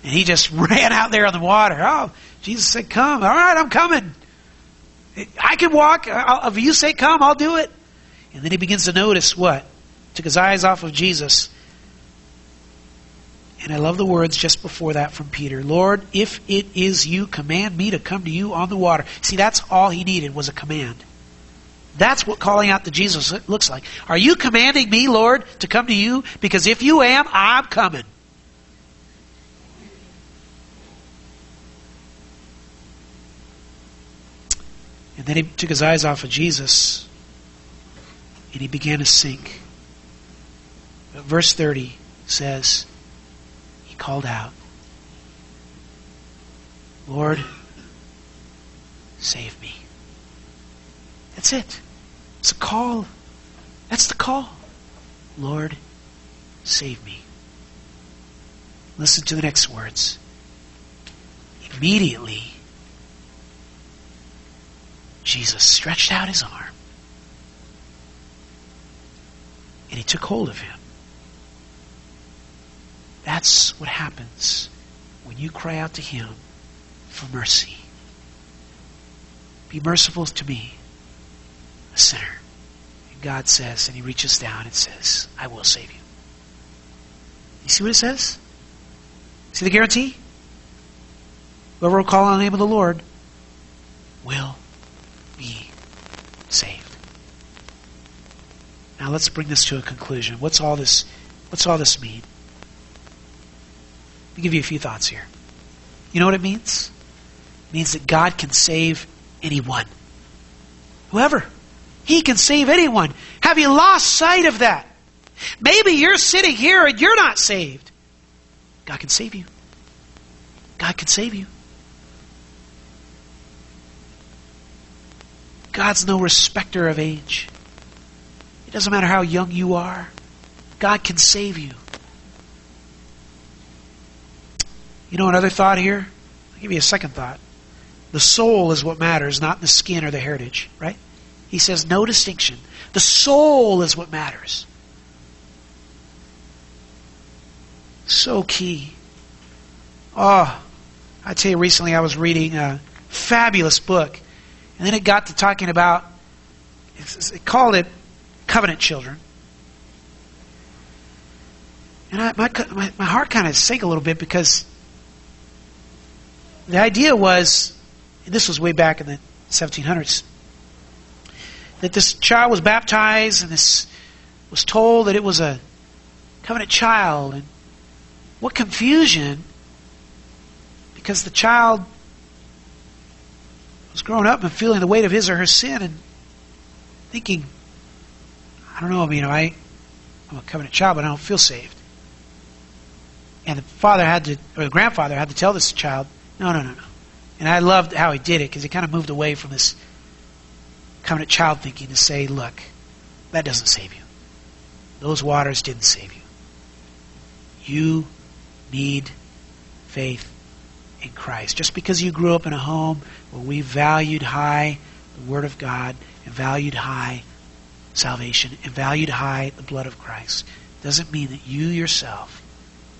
And he just ran out there on the water. Oh, Jesus said, Come. All right, I'm coming. I can walk. I'll, if you say come, I'll do it. And then he begins to notice what? Took his eyes off of Jesus and I love the words just before that from Peter Lord, if it is you, command me to come to you on the water. See, that's all he needed was a command. That's what calling out to Jesus looks like. Are you commanding me, Lord, to come to you? Because if you am, I'm coming. And then he took his eyes off of Jesus and he began to sink. Verse 30 says, called out, Lord, save me. That's it. It's a call. That's the call. Lord, save me. Listen to the next words. Immediately, Jesus stretched out his arm and he took hold of him. That's what happens when you cry out to him for mercy. Be merciful to me, a sinner. And God says, and he reaches down and says, I will save you. You see what it says? See the guarantee? Whoever will call on the name of the Lord will be saved. Now let's bring this to a conclusion. What's all this what's all this mean? Me give you a few thoughts here. You know what it means? It means that God can save anyone. Whoever. He can save anyone. Have you lost sight of that? Maybe you're sitting here and you're not saved. God can save you. God can save you. God's no respecter of age. It doesn't matter how young you are. God can save you. You know another thought here? I'll give you a second thought. The soul is what matters, not the skin or the heritage, right? He says no distinction. The soul is what matters. So key. Oh, I tell you, recently I was reading a fabulous book, and then it got to talking about, it called it Covenant Children. And I, my, my, my heart kind of sank a little bit because the idea was, this was way back in the 1700s, that this child was baptized and this was told that it was a covenant child. And what confusion because the child was growing up and feeling the weight of his or her sin and thinking, I don't know, you know, I, I'm a covenant child, but I don't feel saved. And the father had to, or the grandfather had to tell this child, no, no, no, no. And I loved how he did it because he kind of moved away from this covenant child thinking to say, look, that doesn't save you. Those waters didn't save you. You need faith in Christ. Just because you grew up in a home where we valued high the Word of God and valued high salvation and valued high the blood of Christ doesn't mean that you yourself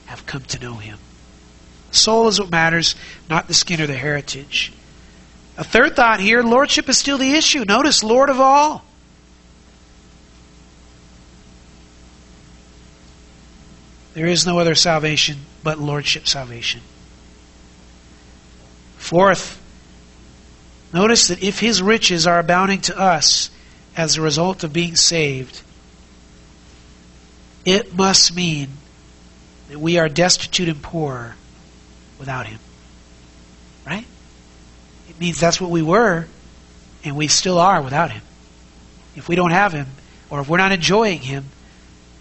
have come to know Him. Soul is what matters, not the skin or the heritage. A third thought here Lordship is still the issue. Notice, Lord of all. There is no other salvation but Lordship salvation. Fourth, notice that if His riches are abounding to us as a result of being saved, it must mean that we are destitute and poor without Him. Right? It means that's what we were, and we still are without Him. If we don't have Him, or if we're not enjoying Him,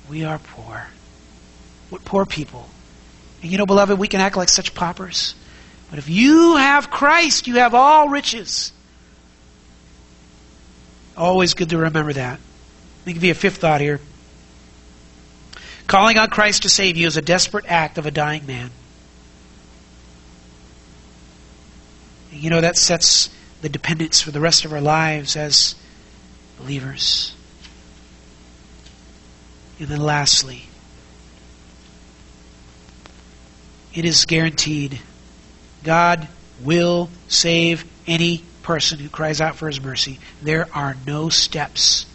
we are poor. What poor people. And you know, beloved, we can act like such paupers. But if you have Christ, you have all riches. Always good to remember that. Let me give you a fifth thought here. Calling on Christ to save you is a desperate act of a dying man. You know, that sets the dependence for the rest of our lives as believers. And then lastly, it is guaranteed God will save any person who cries out for his mercy. There are no steps.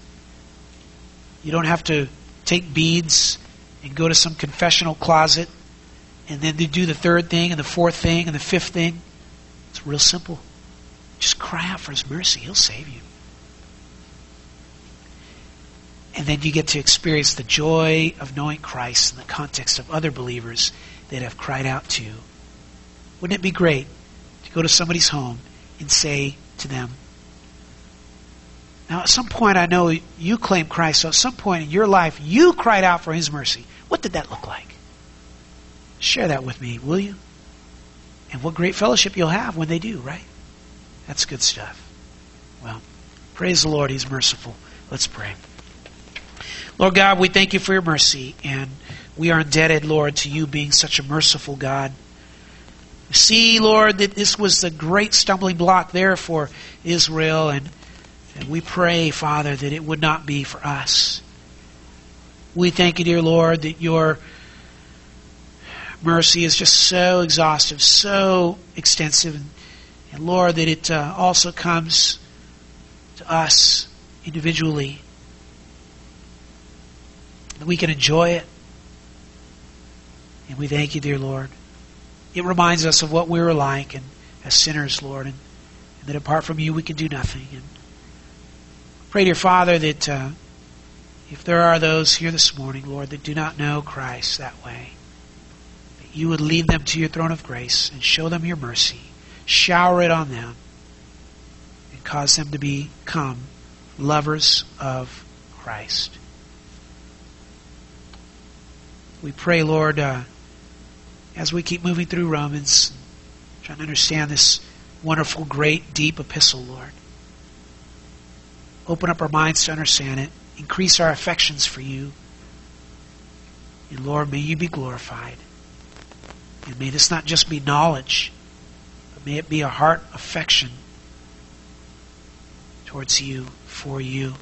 You don't have to take beads and go to some confessional closet and then do the third thing and the fourth thing and the fifth thing. It's real simple. Just cry out for his mercy. He'll save you. And then you get to experience the joy of knowing Christ in the context of other believers that have cried out to you. Wouldn't it be great to go to somebody's home and say to them, Now, at some point, I know you claim Christ, so at some point in your life, you cried out for His mercy. What did that look like? Share that with me, will you? And what great fellowship you'll have when they do, right? That's good stuff. Well, praise the Lord. He's merciful. Let's pray. Lord God, we thank you for your mercy, and we are indebted, Lord, to you being such a merciful God. See, Lord, that this was the great stumbling block there for Israel, and, and we pray, Father, that it would not be for us. We thank you, dear Lord, that your mercy is just so exhaustive, so extensive, and, and Lord, that it uh, also comes to us individually, that we can enjoy it. And we thank you, dear Lord. It reminds us of what we were like and as sinners, Lord, and, and that apart from you we can do nothing. And pray, dear Father, that uh, if there are those here this morning, Lord, that do not know Christ that way, you would lead them to your throne of grace and show them your mercy, shower it on them, and cause them to become lovers of Christ. We pray, Lord. Uh, as we keep moving through Romans, trying to understand this wonderful, great, deep epistle, Lord. Open up our minds to understand it. Increase our affections for you. And Lord, may you be glorified. And may this not just be knowledge, but may it be a heart affection towards you, for you.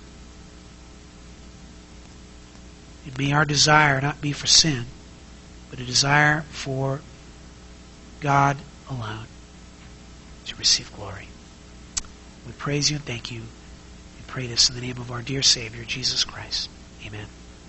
And may our desire not be for sin but a desire for God alone to receive glory. We praise you and thank you. We pray this in the name of our dear Savior, Jesus Christ. Amen.